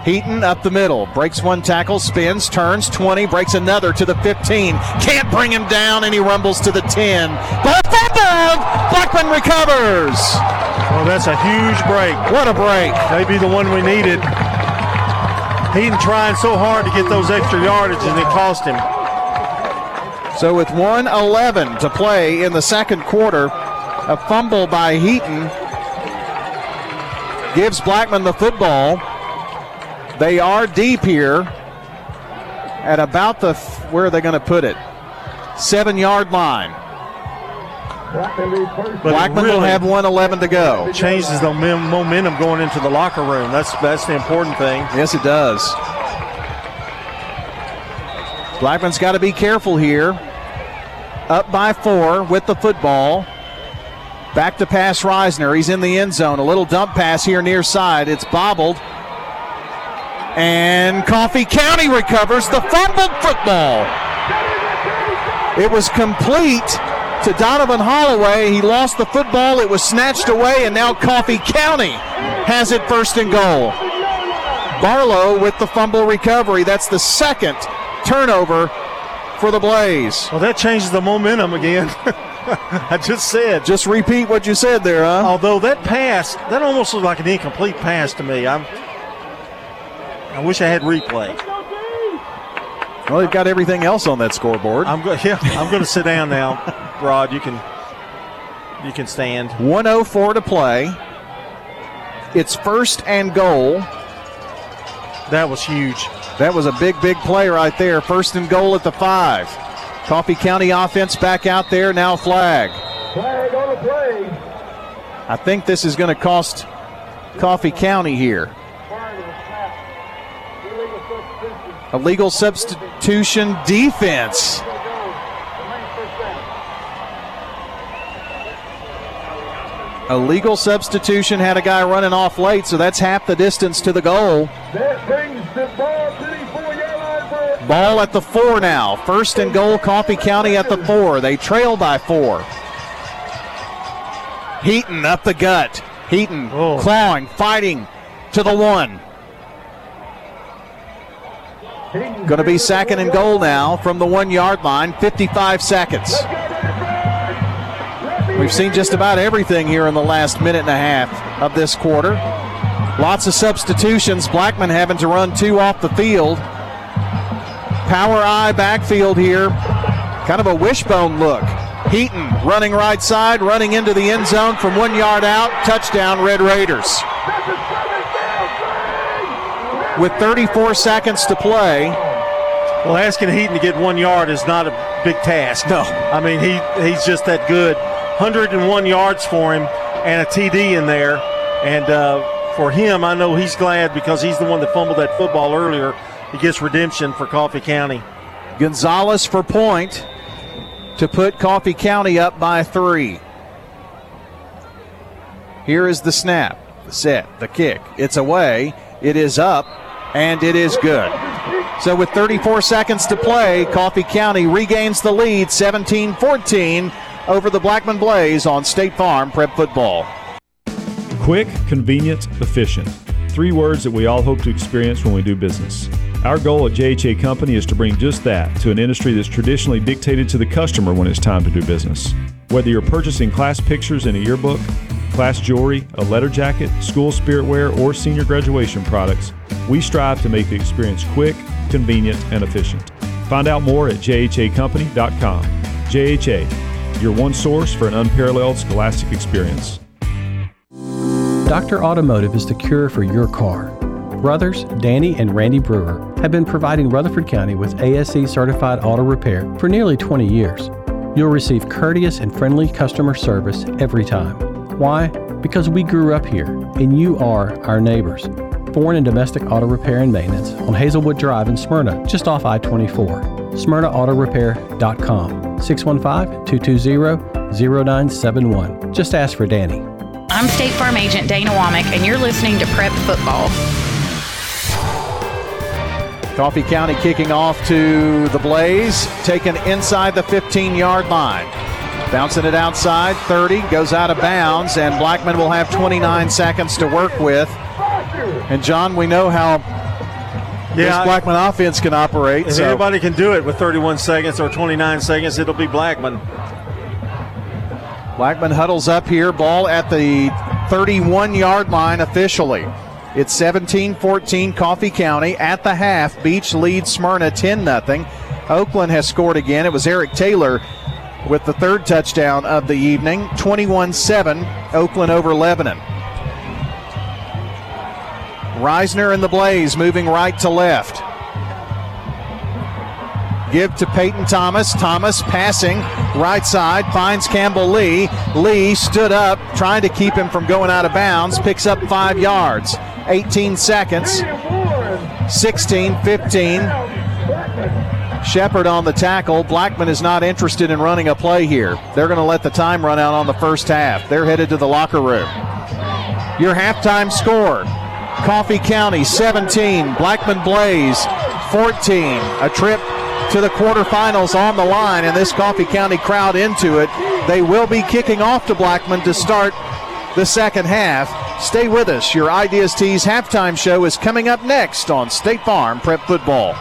Speaker 19: Heaton up the middle, breaks one tackle, spins, turns 20, breaks another to the 15. Can't bring him down, and he rumbles to the 10. But fumbled! Blackman recovers.
Speaker 4: Oh, that's a huge break.
Speaker 19: What a break!
Speaker 4: Maybe the one we needed. Heaton trying so hard to get those extra yardage, and it cost him.
Speaker 19: So with 111 to play in the second quarter, a fumble by Heaton gives Blackman the football. They are deep here at about the, where are they going to put it? Seven yard line.
Speaker 4: But
Speaker 19: Blackman
Speaker 4: really
Speaker 19: will have 111 to go.
Speaker 4: Changes the momentum going into the locker room. That's that's the important thing.
Speaker 19: Yes, it does. Blackman's got to be careful here. Up by four with the football. Back to pass Reisner. He's in the end zone. A little dump pass here near side. It's bobbled. And Coffee County recovers the fumbled football. It was complete to Donovan Holloway. He lost the football. It was snatched away, and now Coffee County has it first and goal. Barlow with the fumble recovery. That's the second turnover for the Blaze.
Speaker 4: Well, that changes the momentum again. I just said.
Speaker 19: Just repeat what you said there, huh?
Speaker 4: Although that pass, that almost looked like an incomplete pass to me. I'm. I wish I had replay.
Speaker 19: Well, they've got everything else on that scoreboard.
Speaker 4: I'm go- yeah, I'm going to sit down now. Rod, you can you can stand.
Speaker 19: 104 to play. It's first and goal.
Speaker 4: That was huge.
Speaker 19: That was a big, big play right there. First and goal at the five. Coffee County offense back out there. Now flag.
Speaker 47: Flag on the play.
Speaker 19: I think this is going to cost Coffee County here. A legal substitution defense. A legal substitution had a guy running off late, so that's half the distance to the goal.
Speaker 47: The ball to the four-yard line for
Speaker 19: Ball at the four now. First and goal, Coffee County at the four. They trail by four. Heaton up the gut. Heaton oh. clawing, fighting to the one. Going to be second and goal now from the one yard line, 55 seconds. We've seen just about everything here in the last minute and a half of this quarter. Lots of substitutions. Blackman having to run two off the field. Power eye backfield here. Kind of a wishbone look. Heaton running right side, running into the end zone from one yard out. Touchdown, Red Raiders. With 34 seconds to play.
Speaker 4: Well, asking Heaton to get one yard is not a big task.
Speaker 19: No.
Speaker 4: I mean, he he's just that good. 101 yards for him and a TD in there. And uh, for him, I know he's glad because he's the one that fumbled that football earlier. He gets redemption for Coffee County.
Speaker 19: Gonzalez for point to put Coffee County up by three. Here is the snap, the set, the kick. It's away. It is up, and it is good. So, with 34 seconds to play, Coffee County regains the lead 17 14 over the Blackman Blaze on State Farm Prep Football.
Speaker 54: Quick, convenient, efficient. Three words that we all hope to experience when we do business. Our goal at JHA Company is to bring just that to an industry that's traditionally dictated to the customer when it's time to do business. Whether you're purchasing class pictures in a yearbook, class jewelry, a letter jacket, school spirit wear, or senior graduation products, we strive to make the experience quick, convenient, and efficient. Find out more at jhacompany.com. JHA, your one source for an unparalleled scholastic experience.
Speaker 55: Dr. Automotive is the cure for your car. Brothers Danny and Randy Brewer have been providing Rutherford County with ASE certified auto repair for nearly 20 years. You'll receive courteous and friendly customer service every time. Why? Because we grew up here and you are our neighbors. Foreign and domestic auto repair and maintenance on Hazelwood Drive in Smyrna, just off I 24. SmyrnaAutorepair.com 615 220 0971. Just ask for Danny.
Speaker 56: I'm State Farm Agent Dana Womack, and you're listening to Prep Football.
Speaker 19: Coffee County kicking off to the Blaze, taken inside the 15 yard line. Bouncing it outside, 30, goes out of bounds, and Blackman will have 29 seconds to work with. And John, we know how yeah, this Blackman offense can operate.
Speaker 4: If so. anybody can do it with 31 seconds or 29 seconds, it'll be Blackman.
Speaker 19: Blackman huddles up here, ball at the 31 yard line officially. It's 17 14 Coffee County at the half. Beech leads Smyrna 10 0. Oakland has scored again. It was Eric Taylor with the third touchdown of the evening. 21 7, Oakland over Lebanon. Reisner and the Blaze moving right to left. Give to Peyton Thomas. Thomas passing right side, finds Campbell Lee. Lee stood up, trying to keep him from going out of bounds, picks up five yards. 18 seconds. 16 15. Shepard on the tackle. Blackman is not interested in running a play here. They're going to let the time run out on the first half. They're headed to the locker room. Your halftime score Coffee County 17, Blackman Blaze 14. A trip to the quarterfinals on the line, and this Coffee County crowd into it. They will be kicking off to Blackman to start the second half. Stay with us. Your Ideas Tees halftime show is coming up next on State Farm Prep Football.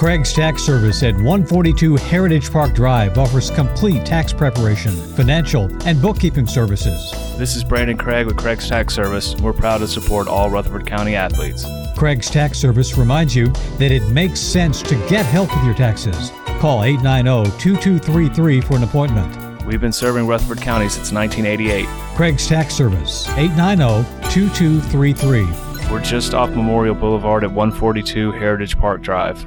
Speaker 57: Craig's Tax Service at 142 Heritage Park Drive offers complete tax preparation, financial, and bookkeeping services.
Speaker 58: This is Brandon Craig with Craig's Tax Service. We're proud to support all Rutherford County athletes.
Speaker 57: Craig's Tax Service reminds you that it makes sense to get help with your taxes. Call 890 2233 for an appointment.
Speaker 58: We've been serving Rutherford County since 1988.
Speaker 57: Craig's Tax Service, 890 2233.
Speaker 58: We're just off Memorial Boulevard at 142 Heritage Park Drive.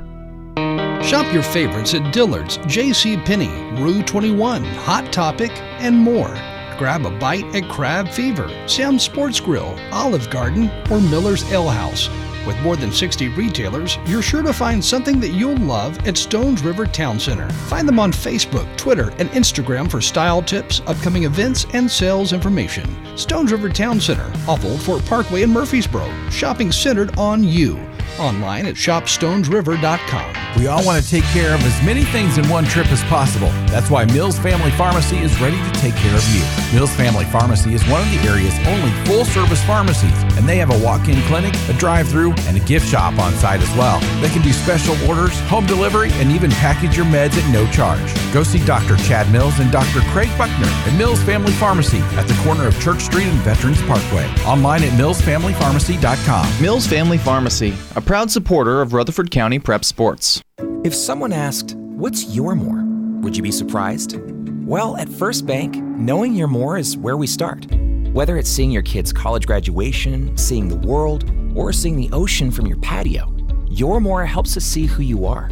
Speaker 59: Shop your favorites at Dillard's, J.C. Penney, Rue 21, Hot Topic, and more. Grab a bite at Crab Fever, Sam's Sports Grill, Olive Garden, or Miller's Ale House. With more than 60 retailers, you're sure to find something that you'll love at Stones River Town Center. Find them on Facebook, Twitter, and Instagram for style tips, upcoming events, and sales information. Stones River Town Center, off Old Fort Parkway in Murfreesboro, shopping centered on you online at shopstonesriver.com.
Speaker 60: We all want to take care of as many things in one trip as possible. That's why Mills Family Pharmacy is ready to take care of you. Mills Family Pharmacy is one of the area's only full service pharmacies, and they have a walk in clinic, a drive through, and a gift shop on site as well. They can do special orders, home delivery, and even package your meds at no charge. Go see Dr. Chad Mills and Dr. Craig Buckner at Mills Family Pharmacy at the corner of Church Street and Veterans Parkway. Online at millsfamilypharmacy.com.
Speaker 39: Mills Family Pharmacy, a proud supporter of Rutherford County Prep Sports.
Speaker 61: If someone asked, What's your more? Would you be surprised? Well, at First Bank, knowing your more is where we start. Whether it's seeing your kid's college graduation, seeing the world, or seeing the ocean from your patio, your more helps us see who you are.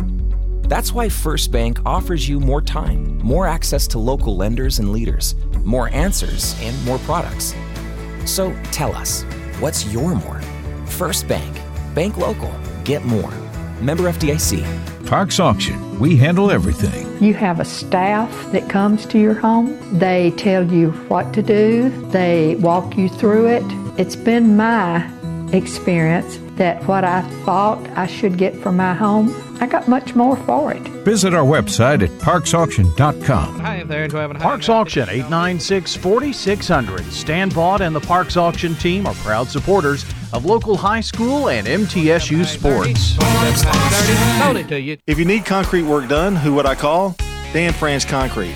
Speaker 61: That's why First Bank offers you more time, more access to local lenders and leaders, more answers, and more products. So tell us, What's your more? First Bank. Bank local. Get more. Member FDIC.
Speaker 60: Parks Auction. We handle everything.
Speaker 62: You have a staff that comes to your home. They tell you what to do, they walk you through it. It's been my experience that what I thought I should get for my home, I got much more for it.
Speaker 60: Visit our website at parksauction.com.
Speaker 63: Hi there, do I have a
Speaker 19: Parks Auction 896 4600. Stan Vaught and the Parks Auction team are proud supporters of local high school and MTSU sports.
Speaker 63: Sold it to you.
Speaker 4: If you need concrete work done, who would I call? Dan France Concrete.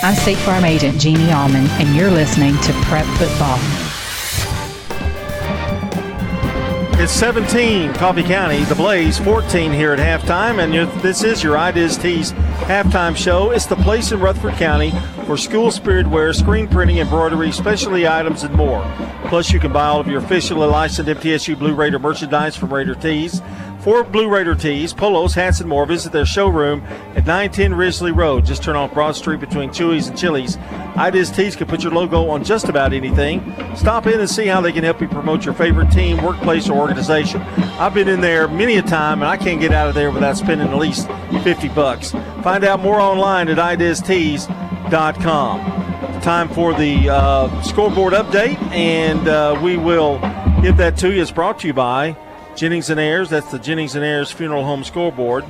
Speaker 56: I'm State Farm Agent Jeannie Allman, and you're listening to Prep Football.
Speaker 4: It's 17, Coffee County, the Blaze 14 here at halftime, and this is your Ideas Tees halftime show. It's the place in Rutherford County for school spirit wear, screen printing, embroidery, specialty items, and more. Plus, you can buy all of your officially licensed MTSU Blue Raider merchandise from Raider Tees. For Blue Raider tees, polos, hats, and more, visit their showroom at 910 Risley Road. Just turn off Broad Street between Chewy's and Chili's. Ideas Tees can put your logo on just about anything. Stop in and see how they can help you promote your favorite team, workplace, or organization. I've been in there many a time, and I can't get out of there without spending at least 50 bucks. Find out more online at ideastees.com. Time for the uh, scoreboard update, and uh, we will give that to you. It's brought to you by Jennings and Ayers. That's the Jennings and Ayers Funeral Home scoreboard.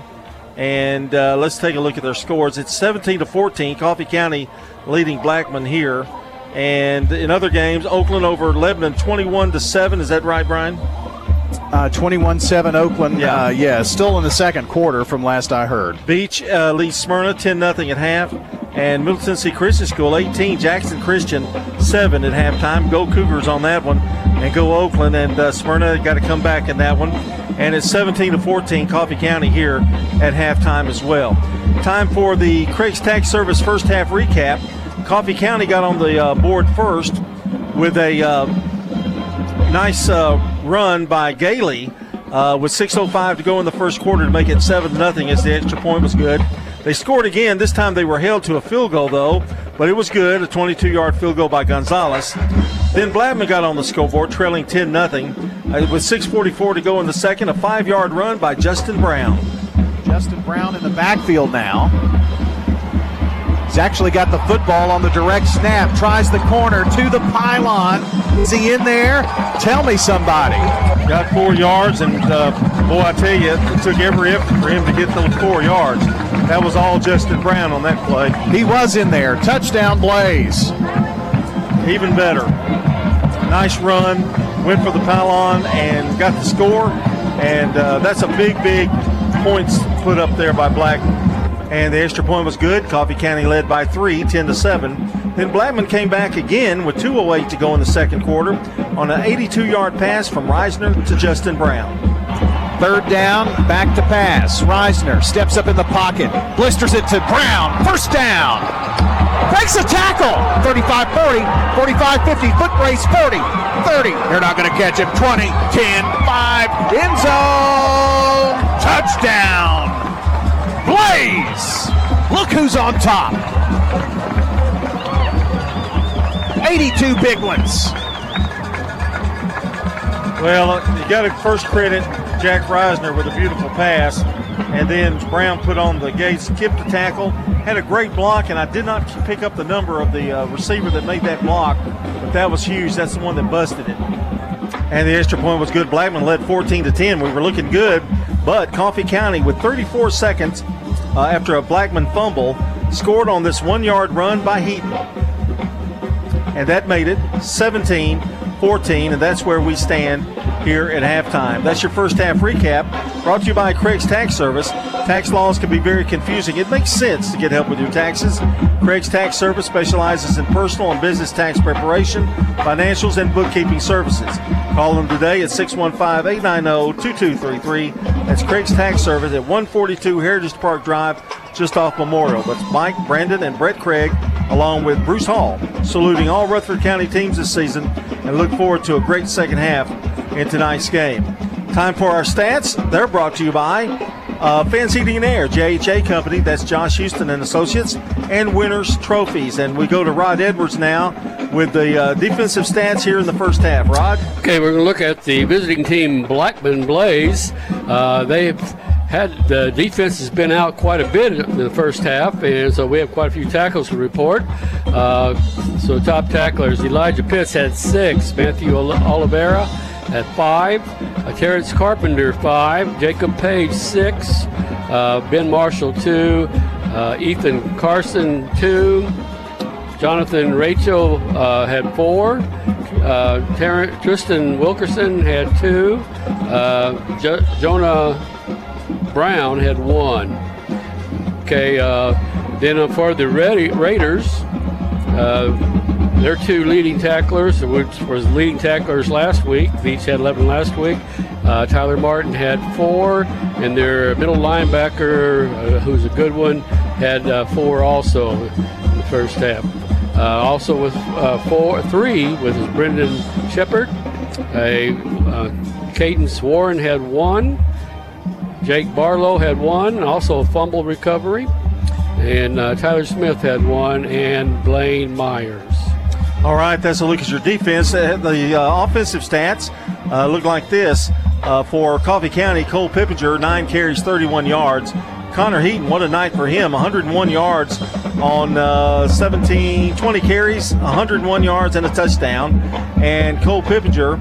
Speaker 4: And uh, let's take a look at their scores. It's 17 to 14. Coffee County leading Blackman here. And in other games, Oakland over Lebanon 21 to 7. Is that right, Brian?
Speaker 19: Uh, 21-7 Oakland. Yeah. Uh, yeah, still in the second quarter from last I heard.
Speaker 4: Beech uh, leads Smyrna 10 0 at half. And Middle Tennessee Christian School 18, Jackson Christian 7 at halftime. Go Cougars on that one and go Oakland. And uh, Smyrna got to come back in that one. And it's 17 to 14, Coffee County here at halftime as well. Time for the Craig's Tax Service first half recap. Coffee County got on the uh, board first with a uh, nice uh, run by Gailey. Uh, with 6.05 to go in the first quarter to make it 7 0 as the extra point was good. They scored again. This time they were held to a field goal, though, but it was good a 22 yard field goal by Gonzalez. Then Blackman got on the scoreboard, trailing 10 0. Uh, with 6.44 to go in the second, a five yard run by Justin Brown.
Speaker 19: Justin Brown in the backfield now. He's actually got the football on the direct snap, tries the corner to the pylon. Is he in there? Tell me somebody.
Speaker 4: Got four yards, and uh, boy, I tell you, it took every effort for him to get those four yards. That was all Justin Brown on that play.
Speaker 19: He was in there. Touchdown Blaze.
Speaker 4: Even better. Nice run. Went for the pylon and got the score. And uh, that's a big, big points put up there by Black. And the extra point was good. Coffee County led by three, 10 to 7. Then Blackman came back again with 2.08 to go in the second quarter on an 82 yard pass from Reisner to Justin Brown.
Speaker 19: Third down, back to pass. Reisner steps up in the pocket, blisters it to Brown. First down. Breaks a tackle. 35 40, 45 50, foot race 40, 30. They're not going to catch him. 20, 10, 5, end zone. Touchdown. Blaze. Look who's on top. 82 big ones.
Speaker 4: Well, you got to first credit Jack Reisner with a beautiful pass, and then Brown put on the gates, kept the tackle, had a great block, and I did not pick up the number of the uh, receiver that made that block, but that was huge. That's the one that busted it. And the extra point was good. Blackman led 14 to 10. We were looking good, but Coffee County with 34 seconds uh, after a Blackman fumble scored on this one-yard run by Heaton, and that made it 17 14, and that's where we stand here at halftime. That's your first half recap brought to you by Craig's Tax Service. Tax laws can be very confusing. It makes sense to get help with your taxes. Craig's Tax Service specializes in personal and business tax preparation, financials, and bookkeeping services. Call them today at 615 890 2233. That's Craig's Tax Service at 142 Heritage Park Drive, just off Memorial. That's Mike, Brandon, and Brett Craig, along with Bruce Hall, saluting all Rutherford County teams this season and look forward to a great second half in tonight's game. Time for our stats. They're brought to you by uh, Fans Heating and Air, JHA Company. That's Josh Houston and Associates, and Winners Trophies. And we go to Rod Edwards now with the uh, defensive stats here in the first half. Rod?
Speaker 15: Okay, we're going to look at the visiting team, Blackman Blaze. Uh, they've had the defense has been out quite a bit in the first half, and so we have quite a few tackles to report. Uh, so top tacklers, Elijah Pitts had six, Matthew Oliveira at five, uh, Terrence Carpenter five, Jacob Page six, uh, Ben Marshall two, uh, Ethan Carson two, Jonathan Rachel uh, had four. Uh, Ter- Tristan Wilkerson had two. Uh, jo- Jonah Brown had one. Okay, then for the Ra- Raiders, their two leading tacklers, which was leading tacklers last week, they each had 11 last week. Uh, Tyler Martin had four, and their middle linebacker, uh, who's a good one, had uh, four also in the first half. Uh, also with uh, four, three with Brendan Shepard. A uh, Cadence Warren had one. Jake Barlow had one, also a fumble recovery. And Tyler Smith had one, and Blaine Myers.
Speaker 4: All right, that's a look at your defense. Uh, The uh, offensive stats uh, look like this. Uh, for Coffee County, Cole Pippinger, nine carries, 31 yards. Connor Heaton, what a night for him. 101 yards on uh, 17, 20 carries, 101 yards and a touchdown. And Cole Pippinger,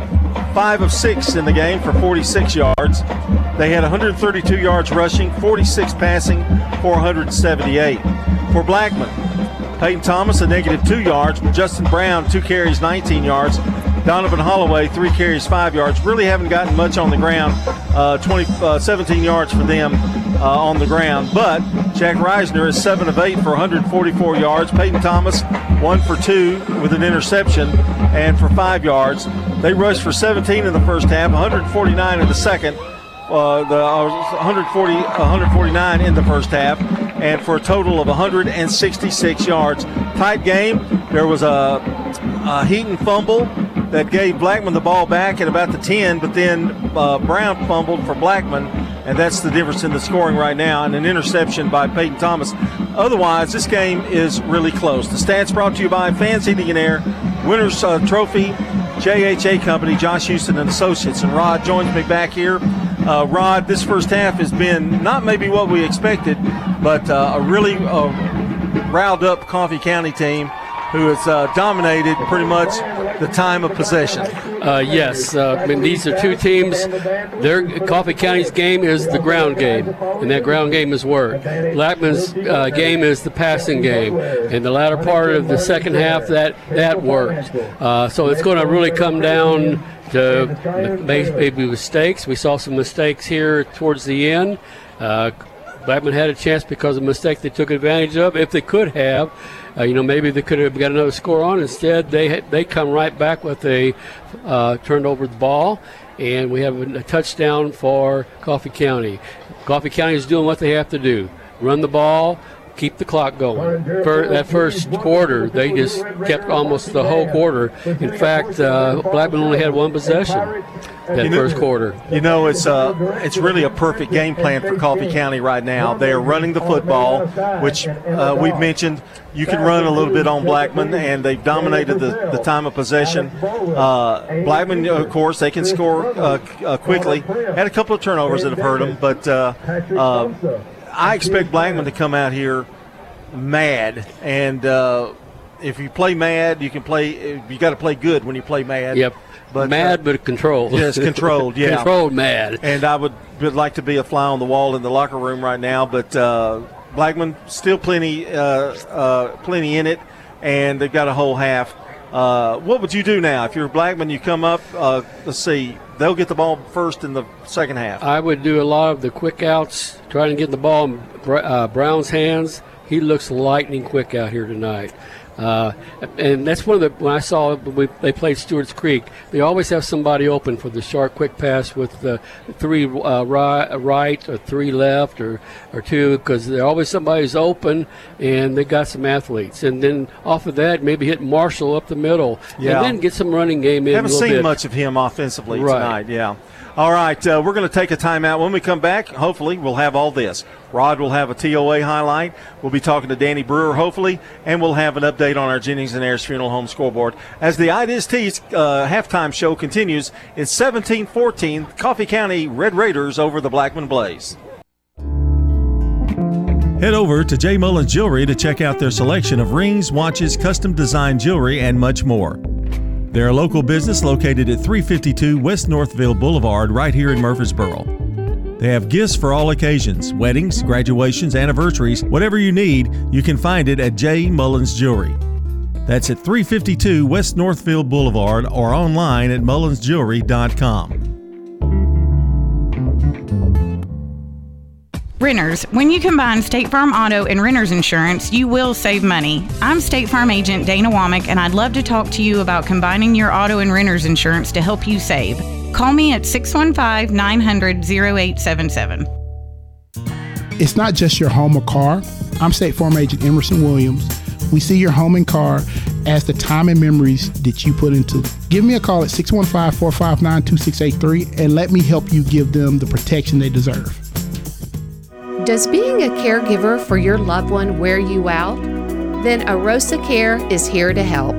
Speaker 4: five of six in the game for 46 yards. They had 132 yards rushing, 46 passing, 478. For Blackman, Peyton Thomas, a negative two yards. Justin Brown, two carries, 19 yards. Donovan Holloway, three carries, five yards. Really haven't gotten much on the ground. Uh, 20, uh, 17 yards for them uh, on the ground. But Jack Reisner is seven of eight for 144 yards. Peyton Thomas, one for two with an interception and for five yards. They rushed for 17 in the first half, 149 in the second. Uh, the uh, 140, 149 in the first half, and for a total of 166 yards. Tight game. There was a, a Heaton fumble that gave Blackman the ball back at about the 10, but then uh, Brown fumbled for Blackman, and that's the difference in the scoring right now, and an interception by Peyton Thomas. Otherwise, this game is really close. The stats brought to you by Fans Heating and Air, Winners uh, Trophy, JHA Company, Josh Houston and Associates, and Rod joins me back here. Uh, Rod, this first half has been not maybe what we expected, but uh, a really uh, riled up Coffee County team who has uh, dominated pretty much the time of possession.
Speaker 15: Uh, yes, uh, I mean, these are two teams. Their Coffee County's game is the ground game, and that ground game is work. Blackman's uh, game is the passing game, and the latter part of the second half that that worked. Uh, so it's going to really come down to maybe mistakes. We saw some mistakes here towards the end. Blackman had a chance because of a mistake they took advantage of. If they could have, uh, you know, maybe they could have got another score on. Instead, they they come right back with a uh, turned over the ball, and we have a touchdown for Coffee County. Coffee County is doing what they have to do: run the ball, keep the clock going. For that first quarter, they just kept almost the whole quarter. In fact, uh, Blackman only had one possession that
Speaker 4: You know-
Speaker 15: first quarter.
Speaker 4: You know, it's uh, it's really a perfect game plan for Coffee County right now. They are running the football, which uh, we've mentioned. You can run a little bit on Blackman, and they've dominated the, the time of possession. Uh, Blackman, of course, they can score uh, uh, quickly. Had a couple of turnovers that have hurt them, but uh, uh, I expect Blackman to come out here mad. And uh, if you play mad, you can play. You got to play good when you play mad.
Speaker 15: Yep.
Speaker 4: But,
Speaker 15: mad
Speaker 4: uh,
Speaker 15: but controlled.
Speaker 4: Yes, controlled. Yeah,
Speaker 15: controlled mad.
Speaker 4: And I would, would like to be a fly on the wall in the locker room right now, but uh, Blackman still plenty, uh, uh, plenty in it, and they've got a whole half Uh, what would you do now if you're Blackman? You come up. Uh, let's see. They'll get the ball first in the second half.
Speaker 15: I would do a lot of the quick outs, trying to get the ball in uh, Brown's hands. He looks lightning quick out here tonight. Uh, and that's one of the when I saw we, they played Stewart's Creek, they always have somebody open for the short, quick pass with the three uh, right, right or three left or or two because they're always somebody's open and they got some athletes. And then off of that, maybe hit Marshall up the middle,
Speaker 4: yeah.
Speaker 15: and then get some running game in.
Speaker 4: Haven't seen
Speaker 15: bit.
Speaker 4: much of him offensively
Speaker 15: right.
Speaker 4: tonight. Yeah. All right, uh, we're going to take a timeout. When we come back, hopefully, we'll have all this. Rod will have a TOA highlight. We'll be talking to Danny Brewer, hopefully, and we'll have an update on our Jennings and Ayers Funeral Home scoreboard. As the It Is uh, halftime show continues, it's 17 14, Coffee County Red Raiders over the Blackman Blaze. Head over to J. Mullins Jewelry to check out their selection of rings, watches, custom designed jewelry, and much more. They're a local business located at 352 West Northfield Boulevard, right here in Murfreesboro. They have gifts for all occasions weddings, graduations, anniversaries, whatever you need, you can find it at J. Mullins Jewelry. That's at 352 West Northfield Boulevard or online at mullinsjewelry.com.
Speaker 7: Renters, when you combine State Farm Auto and Renters Insurance, you will save money. I'm State Farm agent Dana Womack, and I'd love to talk to you about combining your auto and renters insurance to help you save. Call me at 615 900 0877.
Speaker 64: It's not just your home or car. I'm State Farm agent Emerson Williams. We see your home and car as the time and memories that you put into it. Give me a call at 615 459 2683 and let me help you give them the protection they deserve.
Speaker 33: Does being a caregiver for your loved one wear you out? Then Arosa Care is here to help.